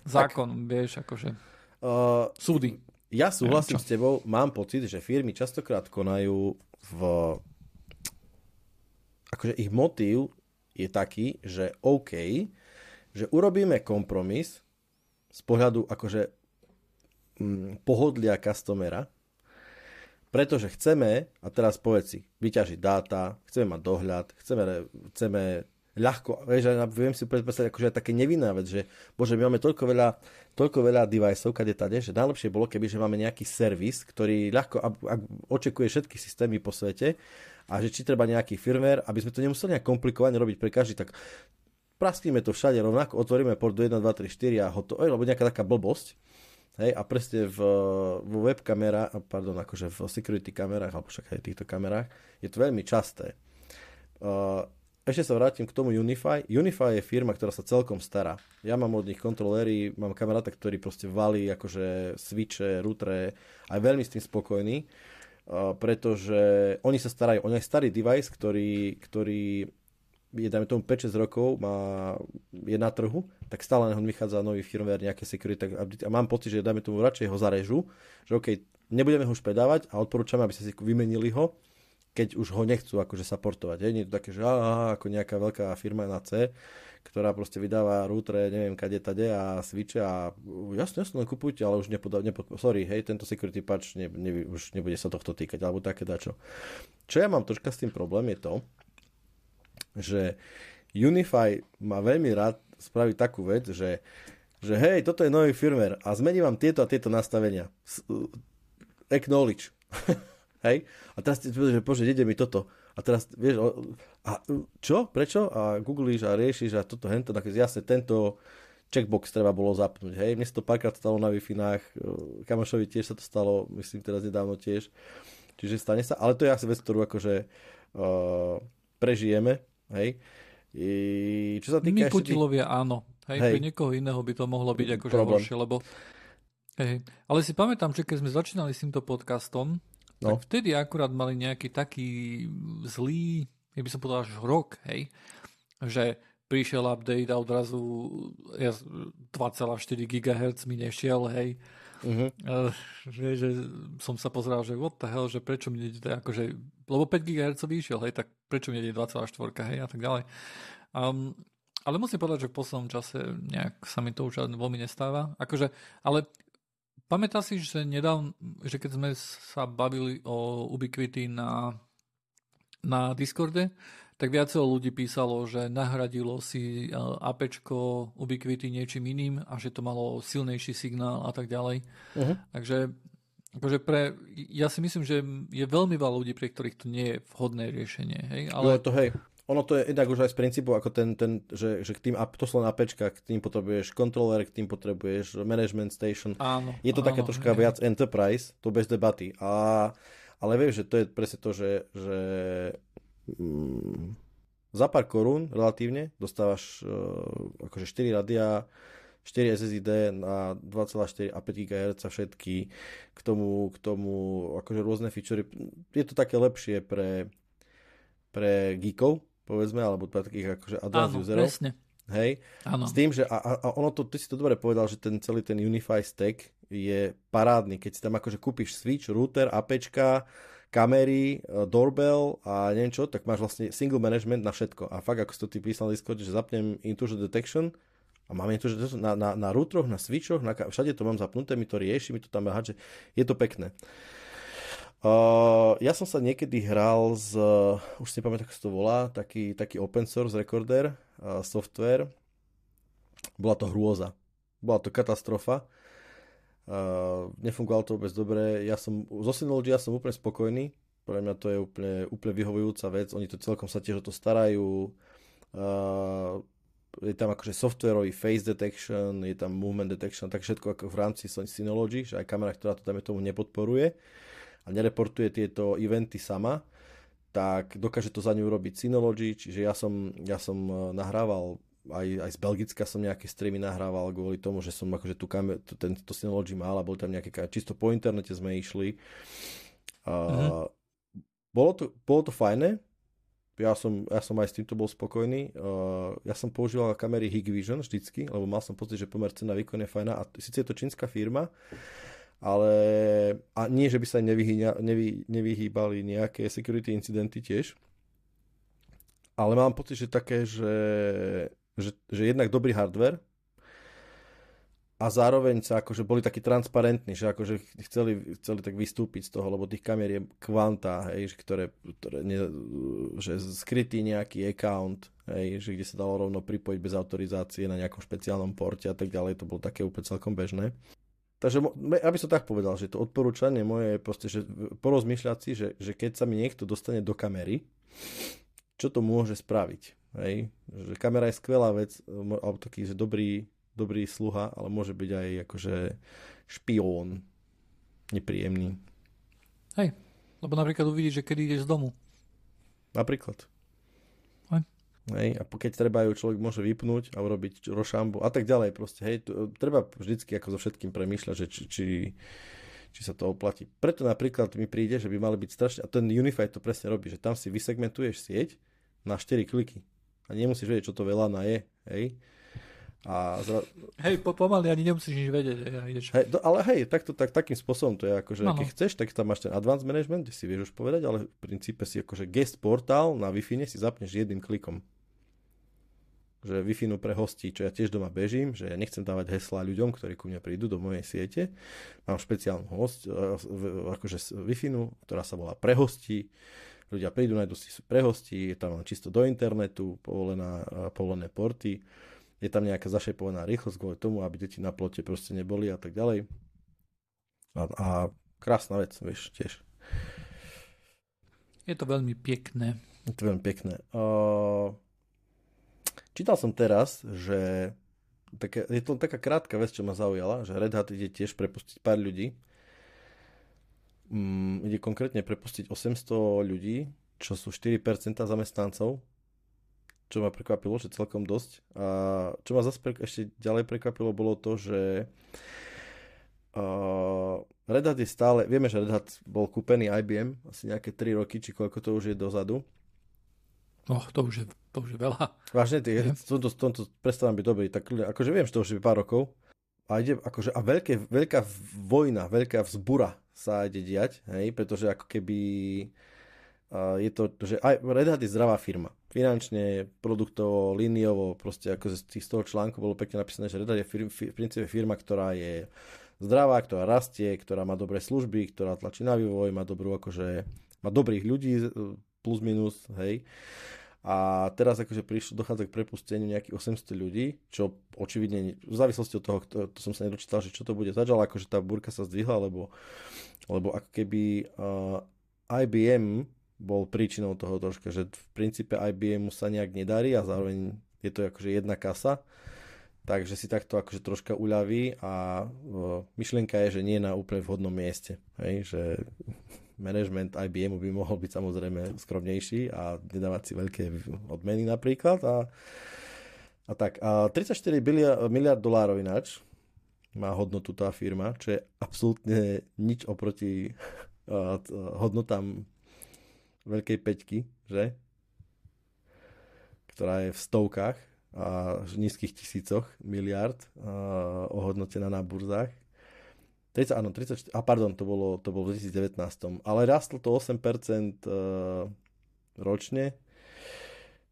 zákon, tak, vieš, akože uh, súdy ja súhlasím s tebou, mám pocit, že firmy častokrát konajú v... Akože ich motív je taký, že OK, že urobíme kompromis z pohľadu akože hm, pohodlia customera, pretože chceme, a teraz povedz si, vyťažiť dáta, chceme mať dohľad, chceme, chceme ľahko, vieš, viem si predpovedať akože také nevinná vec, že bože, my máme toľko veľa, toľko veľa deviceov, kade tade, že najlepšie bolo, keby že máme nejaký servis, ktorý ľahko ak, ak očekuje všetky systémy po svete a že či treba nejaký firmware, aby sme to nemuseli nejak komplikovane robiť pre každý, tak praskníme to všade rovnako, otvoríme port do 1, 2, 3, 4 a hotovo, alebo nejaká taká blbosť. Hej, a presne v, v web kamera, pardon, akože v security kamerách, alebo však aj týchto kamerách, je to veľmi časté. Uh, ešte sa vrátim k tomu Unify. Unify je firma, ktorá sa celkom stará. Ja mám od nich kontroléry, mám kamaráta, ktorý proste valí akože switche, routere a je veľmi s tým spokojný, pretože oni sa starajú, aj starý device, ktorý, ktorý je, dajme tomu 5-6 rokov, má, je na trhu, tak stále ho vychádza nový firmware, nejaké security a mám pocit, že dajme tomu radšej ho zarežu, že OK, nebudeme ho už predávať a odporúčame, aby ste si vymenili ho, keď už ho nechcú akože supportovať. Je? Nie je to také, že aha, ako nejaká veľká firma na C, ktorá proste vydáva routere, neviem, kade tade a switche a jasne, jasne, kupujte, ale už nepodá, nepod, sorry, hej, tento security patch ne, ne, už nebude sa tohto týkať, alebo také dačo. Čo ja mám troška s tým problém je to, že Unify má veľmi rád spraviť takú vec, že, že hej, toto je nový firmware a zmení vám tieto a tieto nastavenia. Acknowledge. hej? A teraz ti že bože, ide mi toto. A teraz, vieš, a čo? Prečo? A googlíš a riešiš a toto, hento, tak jasne, tento checkbox treba bolo zapnúť. Hej, mne sa to párkrát stalo na wi kamošovi tiež sa to stalo, myslím teraz nedávno tiež. Čiže stane sa, ale to je asi vec, ktorú akože uh, prežijeme, Hej. I, čo sa týka My putilovia tých... áno. Hej, hej. Pre niekoho iného by to mohlo byť akože horšie, lebo hej. Ale si pamätám, že keď sme začínali s týmto podcastom, no. tak vtedy akurát mali nejaký taký zlý, ja by som povedal až rok, hej, že prišiel update a odrazu 2,4 GHz mi nešiel, hej. Uh-huh. Uh, že, že som sa pozeral, že what the hell, že prečo mi nejde akože, lebo 5 GHz vyšiel, hej, tak prečo mi nejde 2,4, hej, a tak ďalej. Um, ale musím povedať, že v poslednom čase nejak sa mi to už veľmi nestáva. Akože, ale pamätá si, že nedávno, že keď sme sa bavili o Ubiquity na, na Discorde, tak viacero ľudí písalo, že nahradilo si APčko Ubiquity niečím iným a že to malo silnejší signál a tak ďalej. Uh-huh. Takže akože pre, ja si myslím, že je veľmi veľa ľudí, pre ktorých to nie je vhodné riešenie. Hej? Ale... No to hej. Ono to je inak už aj z princípu, ako ten, ten že, že k tým, to sú len APčka, k tým potrebuješ kontroler, k tým potrebuješ management station. Áno, je to áno, také troška hej. viac enterprise, to bez debaty. A, ale vieš, že to je presne to, že, že mm, za pár korún relatívne dostávaš uh, akože 4 radia, 4 SSID na 2,4 a 5 GHz všetky k tomu, k tomu akože rôzne featurey. Je to také lepšie pre, pre geekov, povedzme, alebo takých akože advanced Áno, userov. Presne. Hej, Áno. s tým, že a, a ono to, ty si to dobre povedal, že ten celý ten Unify stack je parádny, keď si tam akože kúpiš switch, router, APčka, kamery, e, doorbell a neviem čo, tak máš vlastne single management na všetko. A fakt, ako si to ty písal Discord, že zapnem intrusion detection a mám intrusion detection na, na, na routeroch, na switchoch, na, všade to mám zapnuté, mi to rieši, mi to tam že je to pekné. Uh, ja som sa niekedy hral z, uh, už si nepamätám, ako sa to volá, taký, taký open source recorder, uh, software. Bola to hrôza. Bola to katastrofa. Uh, nefungovalo to vôbec dobre. Ja som, zo Synology ja som úplne spokojný. Pre mňa to je úplne, úplne vyhovujúca vec. Oni to celkom sa tiež o to starajú. Uh, je tam akože softwarový face detection, je tam movement detection, tak všetko ako v rámci Synology, že aj kamera, ktorá to tam tomu nepodporuje a nereportuje tieto eventy sama, tak dokáže to za ňu urobiť Synology, čiže ja som, ja som eh, nahrával aj, aj z Belgicka som nejaké streamy nahrával kvôli tomu, že som akože tú kamer, tento Synology mal a boli tam nejaké, čisto po internete sme išli. A, mm-hmm. bolo, to, bolo to fajné, ja som, ja som aj s týmto bol spokojný. Uh, ja som používal kamery Hikvision vždycky, lebo mal som pocit, že pomer cena výkon je fajná. A síce je to čínska firma, ale a nie, že by sa nevyhýňa, nevy, nevyhýbali nejaké security incidenty tiež. Ale mám pocit, že také, že že, že jednak dobrý hardware a zároveň sa akože boli takí transparentní, že akože chceli, chceli tak vystúpiť z toho, lebo tých kamier je kvanta, hej, ktoré, ktoré ne, že skrytý nejaký account, hej, že kde sa dalo rovno pripojiť bez autorizácie na nejakom špeciálnom porte a tak ďalej, to bolo také úplne celkom bežné. Takže aby som tak povedal, že to odporúčanie moje je proste, že porozmýšľať si, že, že keď sa mi niekto dostane do kamery, čo to môže spraviť. Hej? Že kamera je skvelá vec, alebo taký že dobrý, dobrý sluha, ale môže byť aj akože špión nepríjemný. Hej, lebo napríklad uvidíš, že kedy ideš z domu. Napríklad. Hej. A keď treba ju človek môže vypnúť a urobiť rošambu a tak ďalej proste, hej, tu, treba vždycky ako so všetkým premýšľať, že či, či, či sa to oplatí. Preto napríklad mi príde, že by mali byť strašne, a ten Unify to presne robí, že tam si vysegmentuješ sieť na 4 kliky a nemusíš vedieť, čo to veľa na je, hej, a zra... Hej, po, pomaly ani nemusíš nič vedieť. Ja, ideš. Hej, to, ale hej, takto, tak, takým spôsobom to je, akože no, no. keď chceš, tak tam máš ten advanced management, kde si vieš už povedať, ale v princípe si akože guest portál na wi si zapneš jedným klikom. Že wi pre hostí, čo ja tiež doma bežím, že ja nechcem dávať heslá ľuďom, ktorí ku mne prídu do mojej siete. Mám špeciálnu host, e, akože wi ktorá sa volá pre hostí. Ľudia prídu, nájdu si pre hostí, je tam čisto do internetu, povolená, e, povolené porty je tam nejaká zašepovaná rýchlosť kvôli tomu, aby deti na plote proste neboli a tak ďalej. A, a krásna vec, vieš, tiež. Je to veľmi pekné. Je to veľmi pekné. Uh, čítal som teraz, že také, je to taká krátka vec, čo ma zaujala, že Red Hat ide tiež prepustiť pár ľudí. Um, ide konkrétne prepustiť 800 ľudí, čo sú 4% zamestnancov čo ma prekvapilo, že celkom dosť. A čo ma zase ešte ďalej prekvapilo, bolo to, že uh, Red Hat je stále, vieme, že Red Hat bol kúpený IBM asi nejaké 3 roky, či koľko to už je dozadu. Oh, to už je, to už je veľa. Vážne, ty, v tomto, tomto prestávam byť dobrý, tak akože viem, že to už je pár rokov. A, ide, akože, a veľké, veľká vojna, veľká vzbura sa ide diať, hej, pretože ako keby uh, je to, že aj Red Hat je zdravá firma finančne, produktovo, liniovo, proste ako z, tých, z toho článku bolo pekne napísané, že Red Hat je fir, fir, v princípe firma, ktorá je zdravá, ktorá rastie, ktorá má dobré služby, ktorá tlačí na vývoj, má dobrú akože, má dobrých ľudí plus minus, hej. A teraz akože prišlo, dochádza k prepusteniu nejakých 800 ľudí, čo očividne, v závislosti od toho, to, to som sa nedočítal, že čo to bude začalo, akože tá burka sa zdvihla, lebo, lebo ako keby uh, IBM bol príčinou toho troška, že v princípe IBM mu sa nejak nedarí a zároveň je to akože jedna kasa, takže si takto akože troška uľaví a uh, myšlienka je, že nie na úplne vhodnom mieste, hej, že management IBM by mohol byť samozrejme skromnejší a nedávať si veľké odmeny napríklad a, a tak. A 34 biliard, miliard dolárov ináč má hodnotu tá firma, čo je absolútne nič oproti uh, hodnotám veľkej peťky, že? Ktorá je v stovkách a v nízkych tisícoch miliard a, ohodnotená na burzách. 30, áno, 34, a pardon, to bolo, to bolo v 2019. Ale rastlo to 8% uh, ročne.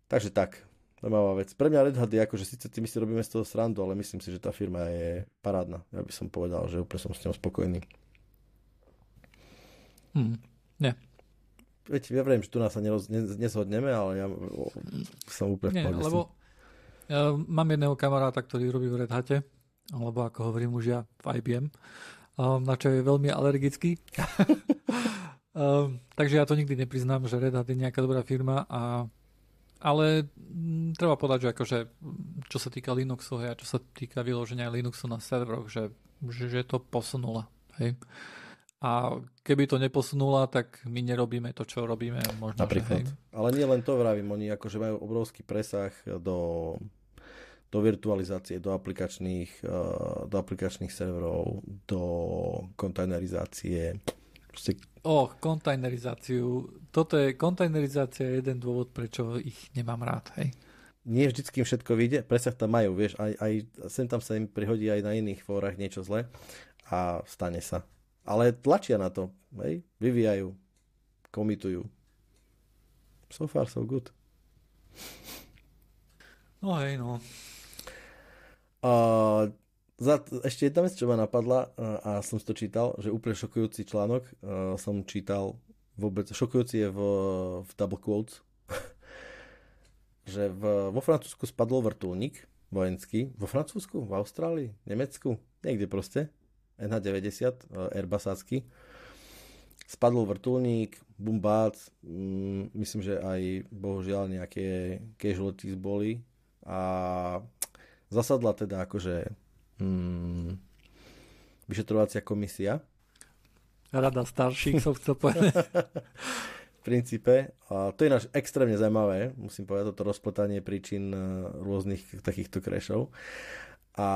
Takže tak, zaujímavá vec. Pre mňa Red Hat je ako, že síce tým si robíme z toho srandu, ale myslím si, že tá firma je parádna. Ja by som povedal, že úplne som s ňou spokojný. Hmm. Nie, veď ja viem, že tu nás sa neroz, nezhodneme, ale ja som úplne Nie, lebo ja mám jedného kamaráta, ktorý robí v Red Hate, alebo ako hovorím už ja v IBM, na čo je veľmi alergický. takže ja to nikdy nepriznám, že Red Hat je nejaká dobrá firma, a, ale m, treba povedať, že akože, čo sa týka Linuxu a čo sa týka vyloženia Linuxu na serveroch, že, že, že to posunula. Hej. A keby to neposunula, tak my nerobíme to, čo robíme. Možno, Napríklad. Že, hej. Ale nie len to vravím, oni akože majú obrovský presah do, do virtualizácie, do aplikačných, uh, do aplikačných serverov, do kontajnerizácie. Proste... O, kontajnerizáciu. Toto je, kontajnerizácia je jeden dôvod, prečo ich nemám rád, hej. Nie vždycky im všetko vyjde, presah tam majú, vieš, aj, aj sem tam sa im prihodí aj na iných fórach niečo zle a stane sa ale tlačia na to, hej? vyvíjajú, komitujú. So far, so good. No hej, no. Za, ešte jedna vec, čo ma napadla uh, a som si to čítal, že úplne šokujúci článok uh, som čítal vôbec, šokujúci je v, v double quotes, že v, vo Francúzsku spadol vrtulník vojenský, vo Francúzsku, v Austrálii, Nemecku, niekde proste, NH90 eh, Airbusácky. Spadol vrtulník, bumbác, mm, myslím, že aj bohužiaľ nejaké casualties boli a zasadla teda akože mm, vyšetrovacia komisia. Rada starších som chcel povedať. v princípe. A to je náš extrémne zaujímavé, musím povedať, toto rozpotanie príčin e, rôznych takýchto krešov. A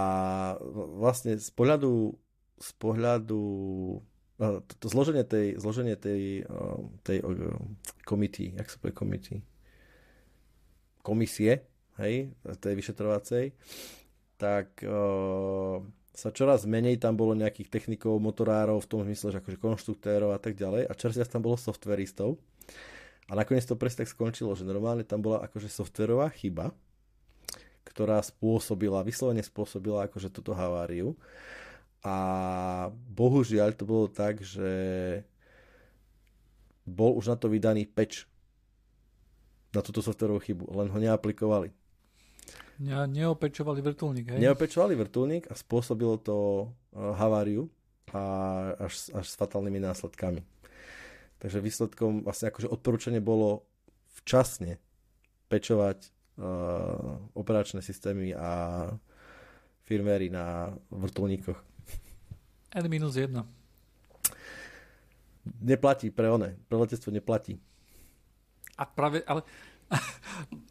vlastne z pohľadu, z pohľadu e, to, to zloženie tej, zloženie tej, e, tej komity, jak sa povie komity? Komisie, hej, tej vyšetrovacej, tak uh, sa čoraz menej tam bolo nejakých technikov, motorárov v tom zmysle, že akože konštruktérov a tak ďalej. A čoraz tam bolo softveristov. A nakoniec to presne tak skončilo, že normálne tam bola akože softverová chyba, ktorá spôsobila, vyslovene spôsobila akože túto haváriu. A bohužiaľ to bolo tak, že bol už na to vydaný peč na túto softverovú chybu, len ho neaplikovali. Ne, neopečovali vrtulník, hej? Neopečovali vrtulník a spôsobilo to uh, haváriu a až, až s fatálnymi následkami. Takže výsledkom vlastne akože odporúčanie bolo včasne pečovať uh, operačné systémy a firméry na vrtulníkoch. N-1. Neplatí pre one. Pre letectvo neplatí. A práve, ale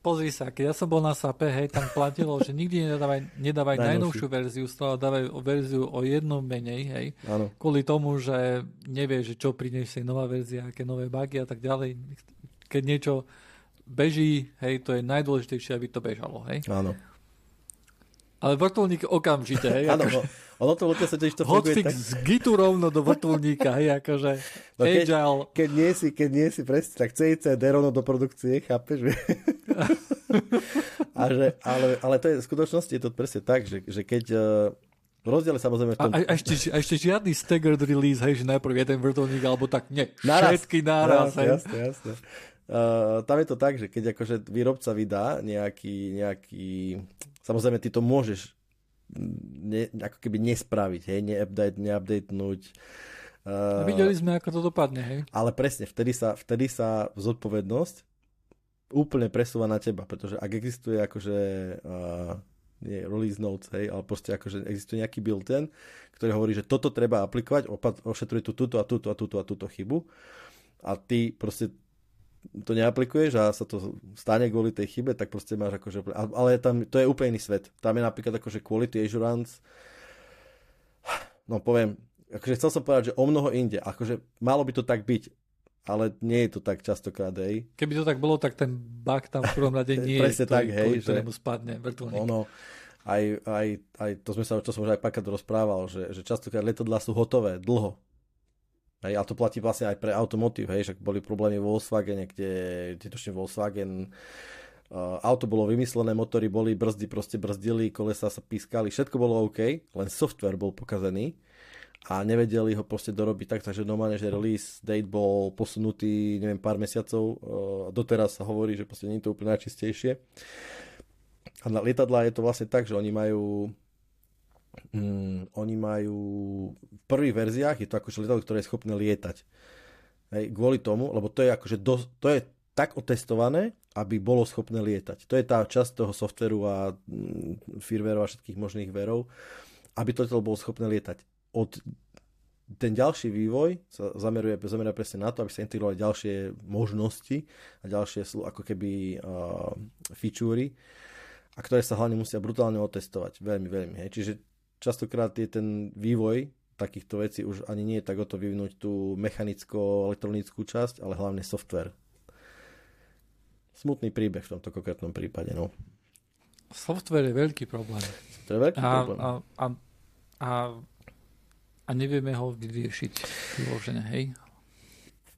Pozri sa, keď ja som bol na SAPE, hej, tam platilo, že nikdy nedávaj, nedávaj najnovšiu verziu, stále dávaj verziu o jednom menej, hej. Áno. Kvôli tomu, že nevie, že čo priniesie nová verzia, aké nové bugy a tak ďalej. Keď niečo beží, hej, to je najdôležitejšie, aby to bežalo, hej. Áno. Ale vrtulník okamžite, hej. Áno, akože... ono to sa tiež to funguje tak... z gitu rovno do vrtulníka, hej, akože no keď, agile. Keď nie si, keď nie si presne, tak CICD rovno do produkcie, chápeš? a že, ale, ale to je v skutočnosti je to presne tak, že, že keď uh, rozdiel samozrejme v tom... A, a, ešte, a ešte žiadny staggered release, hej, že najprv jeden vrtulník, alebo tak, nie, naraz, všetky naraz, naraz hej. Jasne, jasne. Uh, tam je to tak, že keď akože výrobca vydá nejaký, nejaký Samozrejme, ty to môžeš ne, ako keby nespraviť, hej, neupdate, neupdatenúť. Uh, videli sme, ako to dopadne, hej. Ale presne, vtedy sa, vtedy sa zodpovednosť úplne presúva na teba, pretože ak existuje akože uh, nie release notes, hej, ale proste akože existuje nejaký built-in, ktorý hovorí, že toto treba aplikovať, ošetruje tu túto a túto a túto a túto chybu a ty proste to neaplikuješ a sa to stane kvôli tej chybe, tak proste máš akože... Ale tam, to je úplne iný svet. Tam je napríklad akože quality assurance, no poviem, akože chcel som povedať, že o mnoho inde. Akože malo by to tak byť, ale nie je to tak častokrát, hej. Keby to tak bolo, tak ten bug tam v prvom rade nie je, tak, hej, že... spadne vrtulník. Ono, aj, aj, aj, to sme sa, čo som už aj pakrát rozprával, že, že častokrát letadlá sú hotové dlho, Hej, a to platí vlastne aj pre automotív, hej, však boli problémy vo Volkswagene, kde, kde Volkswagen uh, auto bolo vymyslené, motory boli, brzdy proste brzdili, kolesa sa pískali, všetko bolo OK, len software bol pokazený a nevedeli ho proste dorobiť tak, takže normálne, že release date bol posunutý, neviem, pár mesiacov, uh, doteraz sa hovorí, že proste nie je to úplne najčistejšie. A na lietadla je to vlastne tak, že oni majú mm, oni majú v prvých verziách je to akože lietadlo, ktoré je schopné lietať. Hej, kvôli tomu, lebo to je akože do, to je tak otestované, aby bolo schopné lietať. To je tá časť toho softveru a mm, firmwareov a všetkých možných verov, aby to bolo schopné lietať. Od ten ďalší vývoj sa zameruje, zameruje presne na to, aby sa integrovali ďalšie možnosti a ďalšie ako keby uh, featurey, a ktoré sa hlavne musia brutálne otestovať. Veľmi, veľmi. Hej. Čiže častokrát je ten vývoj takýchto vecí už ani nie je tak o to vyvinúť tú mechanicko-elektronickú časť, ale hlavne software. Smutný príbeh v tomto konkrétnom prípade. No. Software je veľký problém. To je veľký a, problém. A, a, a, a nevieme ho vyriešiť vyložené, hej?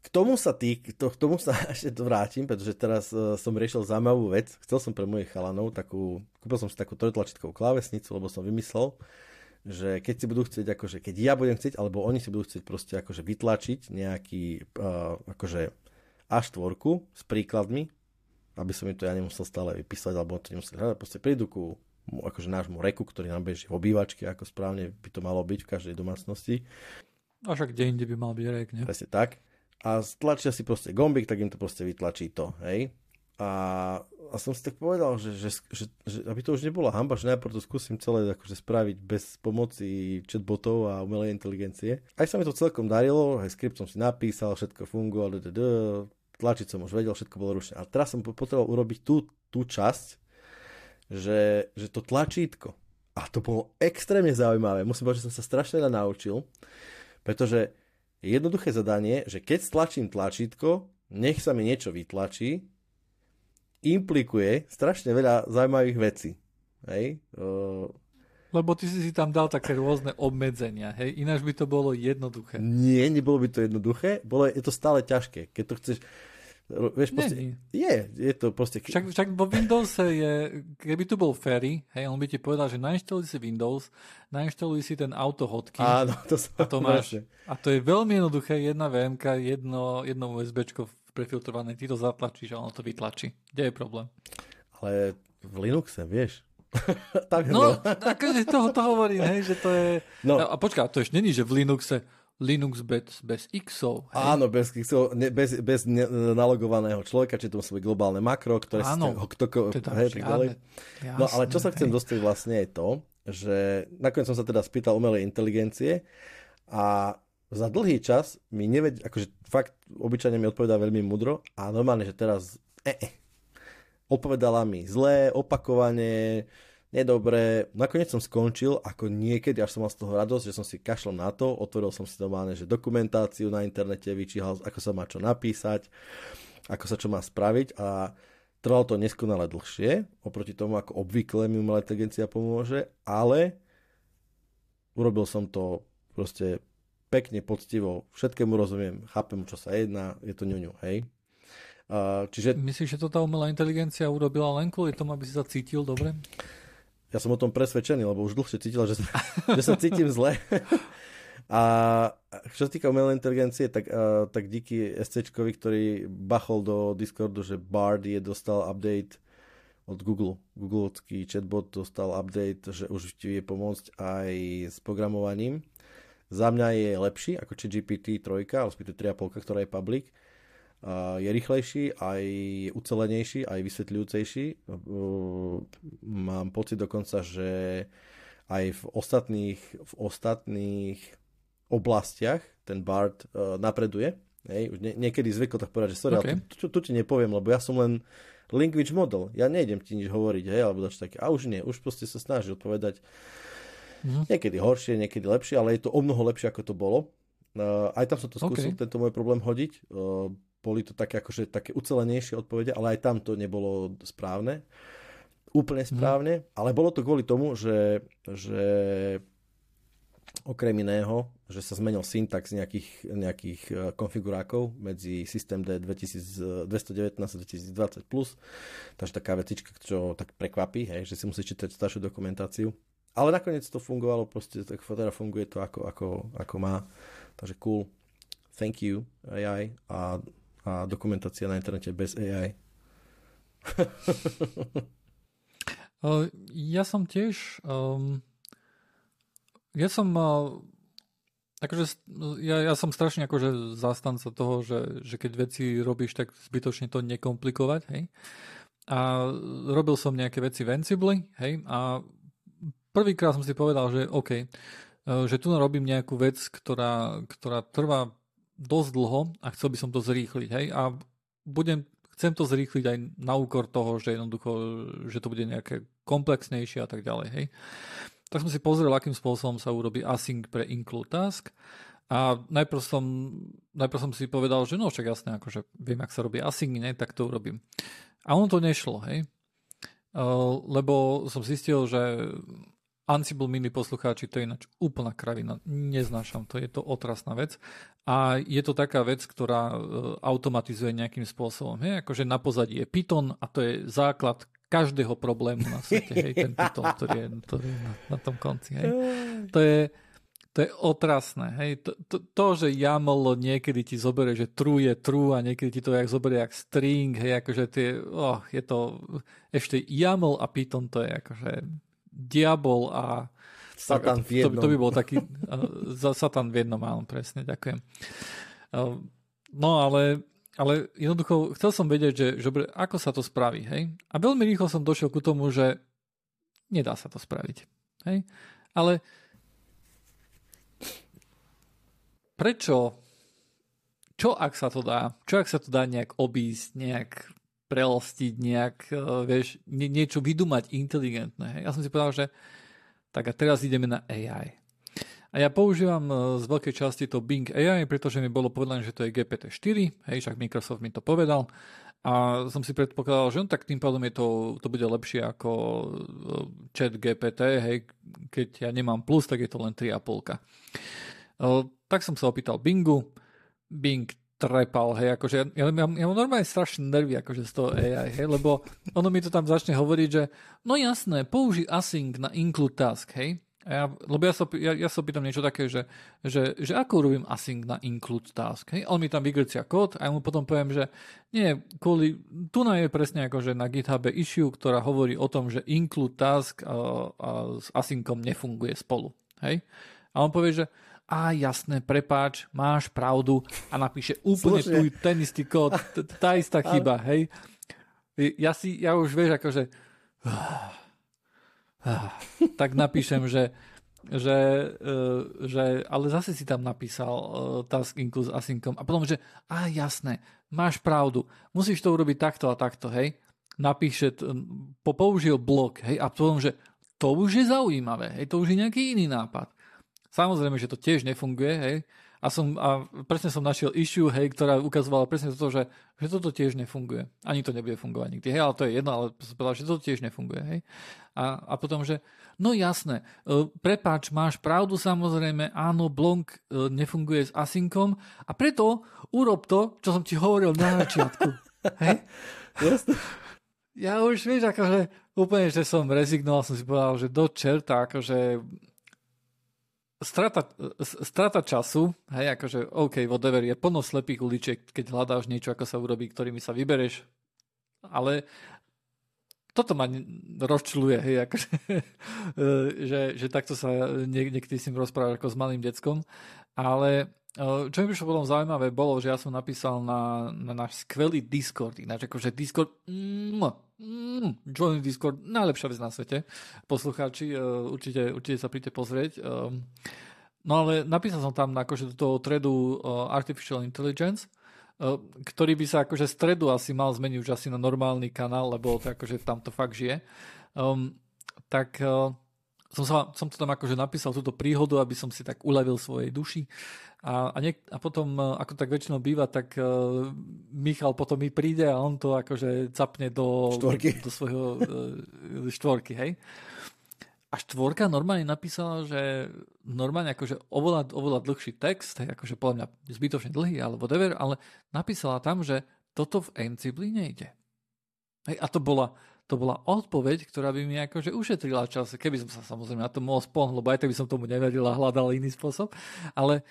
K tomu sa tý, to, k tomu sa ešte vrátim, pretože teraz uh, som riešil zaujímavú vec. Chcel som pre mojich chalanov takú, kúpil som si takú trojtlačitkovú klávesnicu, lebo som vymyslel, že keď si budú chcieť, akože keď ja budem chcieť, alebo oni si budú chcieť proste akože vytlačiť nejaký uh, akože A4 s príkladmi, aby som im to ja nemusel stále vypísať, alebo to nemusel hľadať, proste prídu ku akože nášmu reku, ktorý nám beží v obývačke, ako správne by to malo byť v každej domácnosti. A však kde inde by mal byť rek, ne? Presne tak. A stlačia si proste gombik, tak im to proste vytlačí to, hej. A, a som si tak povedal, že, že, že, že aby to už nebola hamba, že najprv to skúsim celé akože spraviť bez pomoci chatbotov a umelej inteligencie. Aj sa mi to celkom darilo, aj skript som si napísal, všetko fungovalo, tlačiť som už vedel, všetko bolo rušené. A teraz som potreboval urobiť tú, tú časť, že, že to tlačítko, a to bolo extrémne zaujímavé, musím povedať, že som sa strašne naučil, pretože je jednoduché zadanie, že keď stlačím tlačítko, nech sa mi niečo vytlačí, implikuje strašne veľa zaujímavých vecí. Hej? Uh, lebo ty si si tam dal také rôzne obmedzenia, hej? Ináč by to bolo jednoduché. Nie, nebolo by to jednoduché, bolo, je to stále ťažké. Keď to chceš, Vieš, proste, nie, nie. Je, je to proste... Však, však vo Windows je, keby tu bol Ferry, hej, on by ti povedal, že nainštaluj si Windows, nainštaluj si ten auto hotkey. Áno, to som a to máš. A to je veľmi jednoduché, jedna VMK, jedno, jedno USBčko prefiltrované, ty to zatlačíš a ono to vytlačí. Kde je problém? Ale v Linuxe, vieš, tak no, akože toho to hovorím, hej, že to je... No. A počkaj, to ešte není, že v Linuxe Linux bez, bez Xov. Hej? Áno, bez Xov, ne, bez, bez ne, nalogovaného človeka, či to musí byť globálne makro, ktoré Áno, si kto, teda hej. Jasné, no ale čo sa chcem hej. dostať vlastne je to, že nakoniec som sa teda spýtal umelej inteligencie a za dlhý čas mi neved, akože fakt obyčajne mi odpovedá veľmi mudro a normálne, že teraz eh, eh, odpovedala mi zlé, opakovane, nedobre. Nakoniec som skončil, ako niekedy, až som mal z toho radosť, že som si kašlal na to, otvoril som si normálne, že dokumentáciu na internete, vyčíhal, ako sa má čo napísať, ako sa čo má spraviť a trvalo to neskonale dlhšie, oproti tomu, ako obvykle mi umelá inteligencia pomôže, ale urobil som to proste pekne, poctivo, všetkému rozumiem, chápem, čo sa jedná, je to ňuňu, hej. Uh, čiže... Myslíš, že to tá umelá inteligencia urobila len kvôli tomu, aby si sa cítil dobre? Ja som o tom presvedčený, lebo už dlhšie cítila, že, že sa cítim zle. A čo sa týka umelej inteligencie, tak, uh, tak díky SCčkovi, ktorý bachol do Discordu, že Bard je dostal update od Google. Googlecký chatbot dostal update, že už ti vie pomôcť aj s programovaním. Za mňa je lepší ako či GPT 3, respektíve 3.5, ktorá je public je rýchlejší, aj ucelenejší, aj vysvetľujúcejší. Mám pocit dokonca, že aj v ostatných, v ostatných oblastiach ten BART uh, napreduje. Hej, už nie, niekedy zvykol tak povedať, že sorry, okay. ale tu, tu, tu ti nepoviem, lebo ja som len language model. Ja nejdem ti nič hovoriť, hej, alebo dač také. A už nie, už proste sa snaží odpovedať mm. niekedy horšie, niekedy lepšie, ale je to o mnoho lepšie, ako to bolo. Uh, aj tam som to skúsil, okay. tento môj problém hodiť. Uh, boli to také, akože, také ucelenejšie odpovede, ale aj tam to nebolo správne. Úplne mhm. správne, mm. ale bolo to kvôli tomu, že, že okrem iného, že sa zmenil syntax nejakých, nejakých konfigurákov medzi systém D 2219 a 2020+. Takže taká vecička, čo tak prekvapí, hej, že si musí čítať staršiu dokumentáciu. Ale nakoniec to fungovalo, proste tak teda funguje to ako, ako, ako má. Takže cool. Thank you AI a a dokumentácia na internete bez AI. ja som tiež um, ja som uh, akože ja, ja som strašne akože zastanca toho, že, že keď veci robíš, tak zbytočne to nekomplikovať, hej. A robil som nejaké veci v Ansible, hej, a prvýkrát som si povedal, že OK, uh, že tu robím nejakú vec, ktorá, ktorá trvá dosť dlho a chcel by som to zrýchliť. Hej? A budem, chcem to zrýchliť aj na úkor toho, že jednoducho, že to bude nejaké komplexnejšie a tak ďalej. Hej? Tak som si pozrel, akým spôsobom sa urobí async pre include task. A najprv som, najprv som si povedal, že no však jasné, akože viem, ak sa robí async, ne, tak to urobím. A ono to nešlo, hej. Uh, lebo som zistil, že Ansible mini poslucháči, to je ináč úplná kravina. Neznášam to, je to otrasná vec. A je to taká vec, ktorá e, automatizuje nejakým spôsobom. Hej? Akože na pozadí je Python a to je základ každého problému na svete. Hej? Ten Python, ktorý je, ktorý je na, na tom konci. Hej? To je, to je otrasné. Hej? To, to, to, že YAML niekedy ti zoberie, že true je true a niekedy ti to jak zoberie jak string, hej, akože tie, oh, je to, ešte YAML a Python to je akože diabol a Satan v jednom. To, to by bol taký uh, Satan v jednom, áno, presne, ďakujem. Uh, no ale ale jednoducho chcel som vedieť, že, že ako sa to spraví. Hej? A veľmi rýchlo som došiel ku tomu, že nedá sa to spraviť. Hej? Ale prečo, čo ak sa to dá? Čo ak sa to dá nejak obísť, nejak prelostiť, nejak, uh, vieš, nie, niečo vydumať inteligentné. Ja som si povedal, že tak a teraz ideme na AI. A ja používam uh, z veľkej časti to Bing AI, pretože mi bolo povedané, že to je GPT-4, hej, však Microsoft mi to povedal. A som si predpokladal, že no, tak tým pádom je to, to bude lepšie ako uh, chat GPT, hej, keď ja nemám plus, tak je to len 3,5. Uh, tak som sa opýtal Bingu. Bing trepal, hej, akože ja, ja, ja, ja mám normálne strašné nervy akože z toho AI, hej, lebo ono mi to tam začne hovoriť, že no jasné, použij async na include task, hej, a ja, lebo ja sa, ja, ja sa pýtam niečo také, že, že, že ako robím async na include task. Hej? On mi tam vygrcia kód a ja mu potom poviem, že nie, kvôli, tu je presne akože na GitHub issue, ktorá hovorí o tom, že include task a, a s asyncom nefunguje spolu. Hej? A on povie, že a jasné, prepáč, máš pravdu. A napíše úplne tu ten istý kód, tá istá chyba, hej. Ja si, ja už vieš, akože tak napíšem, že že, e, že ale zase si tam napísal uh, task include s asyncom a potom, že a jasné, máš pravdu, musíš to urobiť takto a takto, hej. Napíše, po, použil blok, hej, a potom, že to už je zaujímavé, hej, to už je nejaký iný nápad. Samozrejme, že to tiež nefunguje, hej. A, som, a presne som našiel issue, hej, ktorá ukazovala presne to, že, že toto tiež nefunguje. Ani to nebude fungovať nikdy. Hej, ale to je jedno, ale som povedal, že toto tiež nefunguje. Hej. A, a potom, že no jasné, e, prepáč, máš pravdu samozrejme, áno, Blonk e, nefunguje s asynkom a preto urob to, čo som ti hovoril na začiatku. hej? Jasne. Ja už vieš, akože úplne, že som rezignoval, som si povedal, že do čerta, akože strata, strata času, hej, akože OK, whatever, je plno slepých uličiek, keď hľadáš niečo, ako sa urobí, ktorými sa vybereš, ale toto ma rozčuluje, hej, akože, že, že takto sa niek- niekedy s ním rozprávaš ako s malým deckom, ale čo mi prišlo potom zaujímavé bolo, že ja som napísal na, na náš skvelý Discord, ináč akože Discord, mm, mm, join Discord, najlepšia vec na svete. Poslucháči, uh, určite, určite sa príďte pozrieť. Um, no ale napísal som tam akože do toho tredu uh, Artificial Intelligence, uh, ktorý by sa akože stredu asi mal zmeniť už asi na normálny kanál, lebo to akože tam to fakt žije. Um, tak uh, som, sa, som to tam akože napísal túto príhodu, aby som si tak uľavil svojej duši. A, a, niek- a potom, e, ako tak väčšinou býva, tak uh, Michal potom mi príde a on to akože capne do, štvorky. do svojho uh, štvorky, hej. A štvorka normálne napísala, že normálne akože oveľa, oveľa dlhší text, hej, akože podľa mňa zbytočne dlhý, alebo whatever, ale napísala tam, že toto v Encibli nejde. Hej, a to bola, to bola odpoveď, ktorá by mi akože ušetrila čas, keby som sa samozrejme na to mohol spohnúť, lebo aj tak by som tomu neveril a hľadal iný spôsob, ale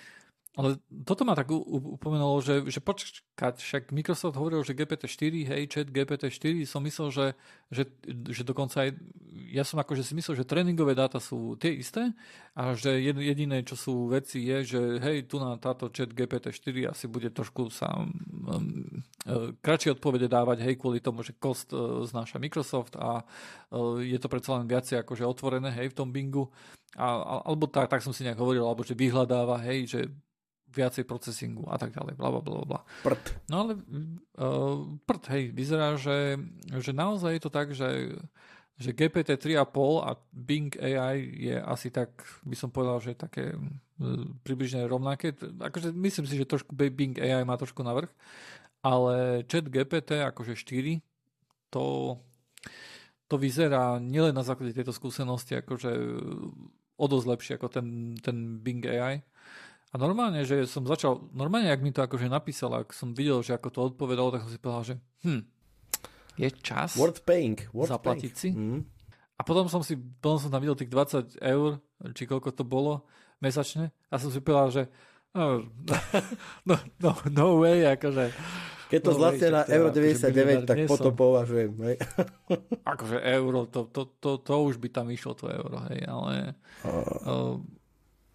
ale toto ma tak upomenulo, že, že počkať, však Microsoft hovoril, že GPT-4, hej, chat GPT-4, som myslel, že, že, že dokonca aj, ja som akože si myslel, že tréningové dáta sú tie isté a že jediné, čo sú veci je, že hej, tu na táto chat GPT-4 asi bude trošku sa um, um, kratšie odpovede dávať, hej, kvôli tomu, že cost uh, znáša Microsoft a uh, je to predsa len viacej akože otvorené, hej, v tom Bingu. A, alebo tak, tak som si nejak hovoril, alebo že vyhľadáva, hej, že viacej procesingu a tak ďalej, bla, bla, bla, bla. Prd. No ale uh, prd, hej, vyzerá, že, že naozaj je to tak, že, že GPT 3,5 a Bing AI je asi tak, by som povedal, že také uh, približne rovnaké. Akože myslím si, že trošku Bing AI má trošku navrh, ale chat GPT akože 4, to, to vyzerá nielen na základe tejto skúsenosti akože o dosť lepšie ako ten, ten Bing AI. A normálne, že som začal, normálne, ak mi to akože napísal, ak som videl, že ako to odpovedalo, tak som si povedal, že hm, je čas worth paying, worth zaplatiť paying. si. Mm. A potom som si, potom som tam videl tých 20 eur, či koľko to bolo mesačne a som si povedal, že no, no, no, no way, akože keď to no, zlacne na teda, euro 99, akože tak potom považujem. Hej. akože euro, to, to, to, to, už by tam išlo to euro, hej, ale uh. Uh,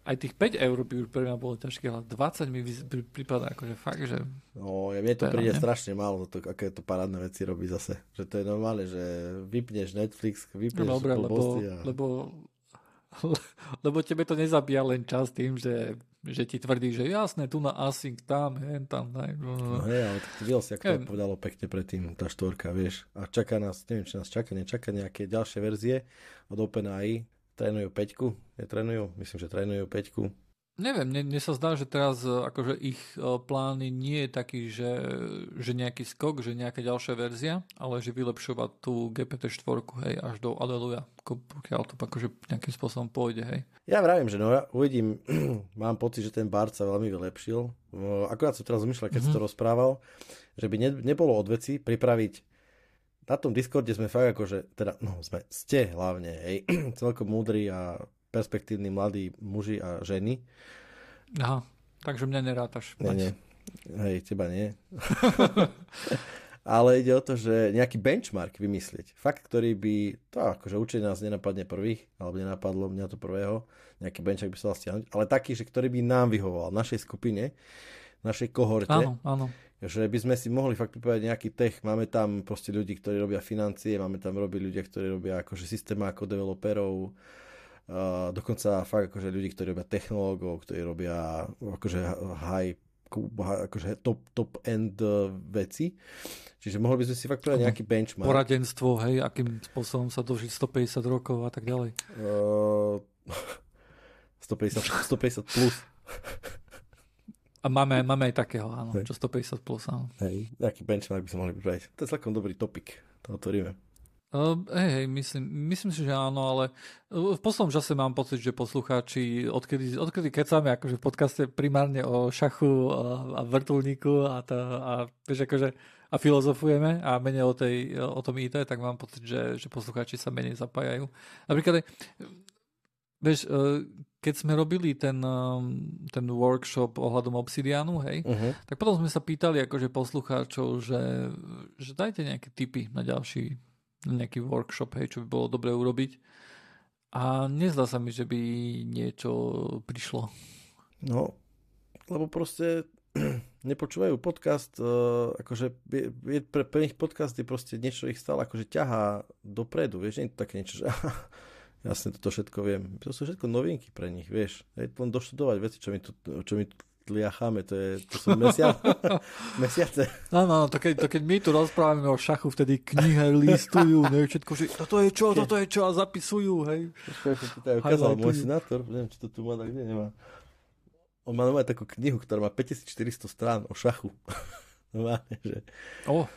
aj tých 5 eur by už pre mňa bolo ťažké, ale 20 mi prípada akože fakt, že... No, ja mne to príde ne? strašne málo, to, aké to parádne veci robí zase. Že to je normálne, že vypneš Netflix, vypneš no, dobré, lebo, a... lebo, lebo tebe to nezabíja len čas tým, že, že ti tvrdí, že jasné, tu na async, tam, hen, tam, daj. No hej, ale tak videl si, ako to povedalo pekne predtým, tá štvorka, vieš. A čaká nás, neviem, či nás čaká, nečaká nejaké ďalšie verzie od OpenAI, Trénujú peťku? Netrénujú? Myslím, že trénujú peťku. Neviem, mne, mne sa zdá, že teraz e, akože ich e, plány nie je taký, že, že nejaký skok, že nejaká ďalšia verzia, ale že vylepšovať tú GPT-4 hej, až do Aleluja, pokiaľ to akože nejakým spôsobom pôjde, hej. Ja vravím, že no ja uvidím, mám pocit, že ten Bart sa veľmi vylepšil. Akurát som teraz zmyšľal, keď mm-hmm. si to rozprával, že by ne, nebolo od veci pripraviť na tom Discorde sme fakt akože, teda, no sme, ste hlavne, hej, celkom múdri a perspektívni mladí muži a ženy. Aha, takže mňa nerátaš. Nie, nie. Hej, teba nie. Ale ide o to, že nejaký benchmark vymyslieť. Fakt, ktorý by, to akože určite nás nenapadne prvých, alebo nenapadlo mňa to prvého, nejaký benchmark by sa dal stiahnuť, ale taký, že ktorý by nám vyhovoval, našej skupine, našej kohorte. Áno, áno že by sme si mohli fakt pripravať nejaký tech. Máme tam proste ľudí, ktorí robia financie, máme tam robí ľudia, ktorí robia akože systém ako developerov, uh, dokonca fakt akože ľudí, ktorí robia technológov, ktorí robia akože high akože top, top end uh, veci. Čiže mohli by sme si fakt povedať nejaký benchmark. Poradenstvo, hej, akým spôsobom sa dožiť 150 rokov a tak ďalej. Uh, 150, 150 plus. A máme, máme aj takého, áno, Hej. čo 150 plus, áno. Hej, nejaký benchmark by sme mohli pripraviť. To je celkom dobrý topik, to otvoríme. Uh, hej, hej, myslím, myslím si, že áno, ale v poslednom čase mám pocit, že poslucháči, odkedy, odkedy kecáme akože v podcaste primárne o šachu a, a vrtulníku a, to, a, vieš, akože, a filozofujeme a menej o, tej, o tom IT, tak mám pocit, že, že poslucháči sa menej zapájajú. Napríklad, vieš, keď sme robili ten, um, ten workshop ohľadom Obsidianu, hej, uh-huh. tak potom sme sa pýtali akože poslucháčov, že, že dajte nejaké tipy na ďalší nejaký workshop, hej, čo by bolo dobre urobiť. A nezdá sa mi, že by niečo prišlo. No, lebo proste nepočúvajú podcast, uh, akože je, je pre, pre nich podcast je proste niečo ich stále akože ťahá dopredu, vieš, nie je to také niečo, že jasne toto všetko viem. To sú všetko novinky pre nich, vieš. Hej, len doštudovať veci, čo my tu, čo my tu tliacháme, to, je, to sú mesia, mesiace. Áno, no, to keď, to keď my tu rozprávame o šachu, vtedy knihe listujú, ne, všetko, že toto je čo, toto je čo a zapisujú, hej. Počkaj, to ukázal môj senátor, neviem, či to tu má, tak kde nemá. On má nová takú knihu, ktorá má 5400 strán o šachu. Normálne, že... Oh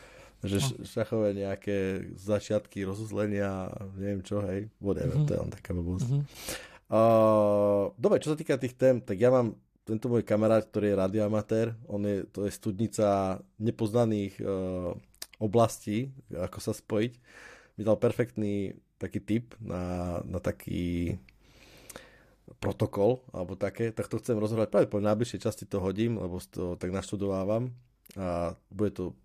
že no. šachové nejaké začiatky rozuzlenia, neviem čo, hej, whatever, mm-hmm. to je len taká blbosť. Mm-hmm. Uh, dobre, čo sa týka tých tém, tak ja mám tento môj kamarát, ktorý je radioamatér, on je, to je studnica nepoznaných uh, oblastí, ako sa spojiť. Mi dal perfektný taký tip na, na taký protokol, alebo také, tak to chcem rozhodovať práve po najbližšej časti to hodím, lebo to tak naštudovávam a bude to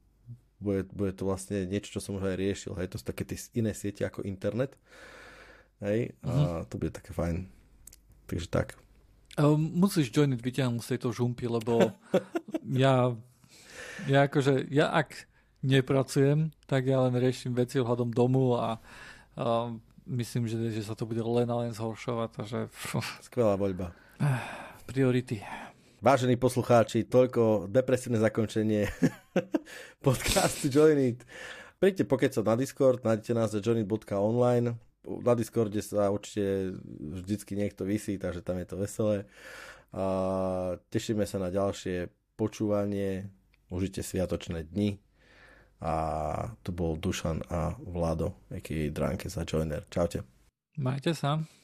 bude, bude to vlastne niečo, čo som už aj riešil. Hej, to sú také tie iné siete ako internet. Hej, a mm-hmm. to bude také fajn. Takže tak. Um, musíš joiniť vyťahnuť z tejto žumpy, lebo ja, ja akože, ja ak nepracujem, tak ja len riešim veci ohľadom domu a um, myslím, že, že sa to bude len a len zhoršovať. Takže, Skvelá voľba. Priority. Vážení poslucháči, toľko depresívne zakončenie podcastu Join It. Príďte pokecať na Discord, nájdete nás na joinit.online. Na Discorde sa určite vždycky niekto vysí, takže tam je to veselé. A tešíme sa na ďalšie počúvanie. Užite sviatočné dni. A to bol Dušan a Vlado, aký Dránke za Joiner. Čaute. Majte sa.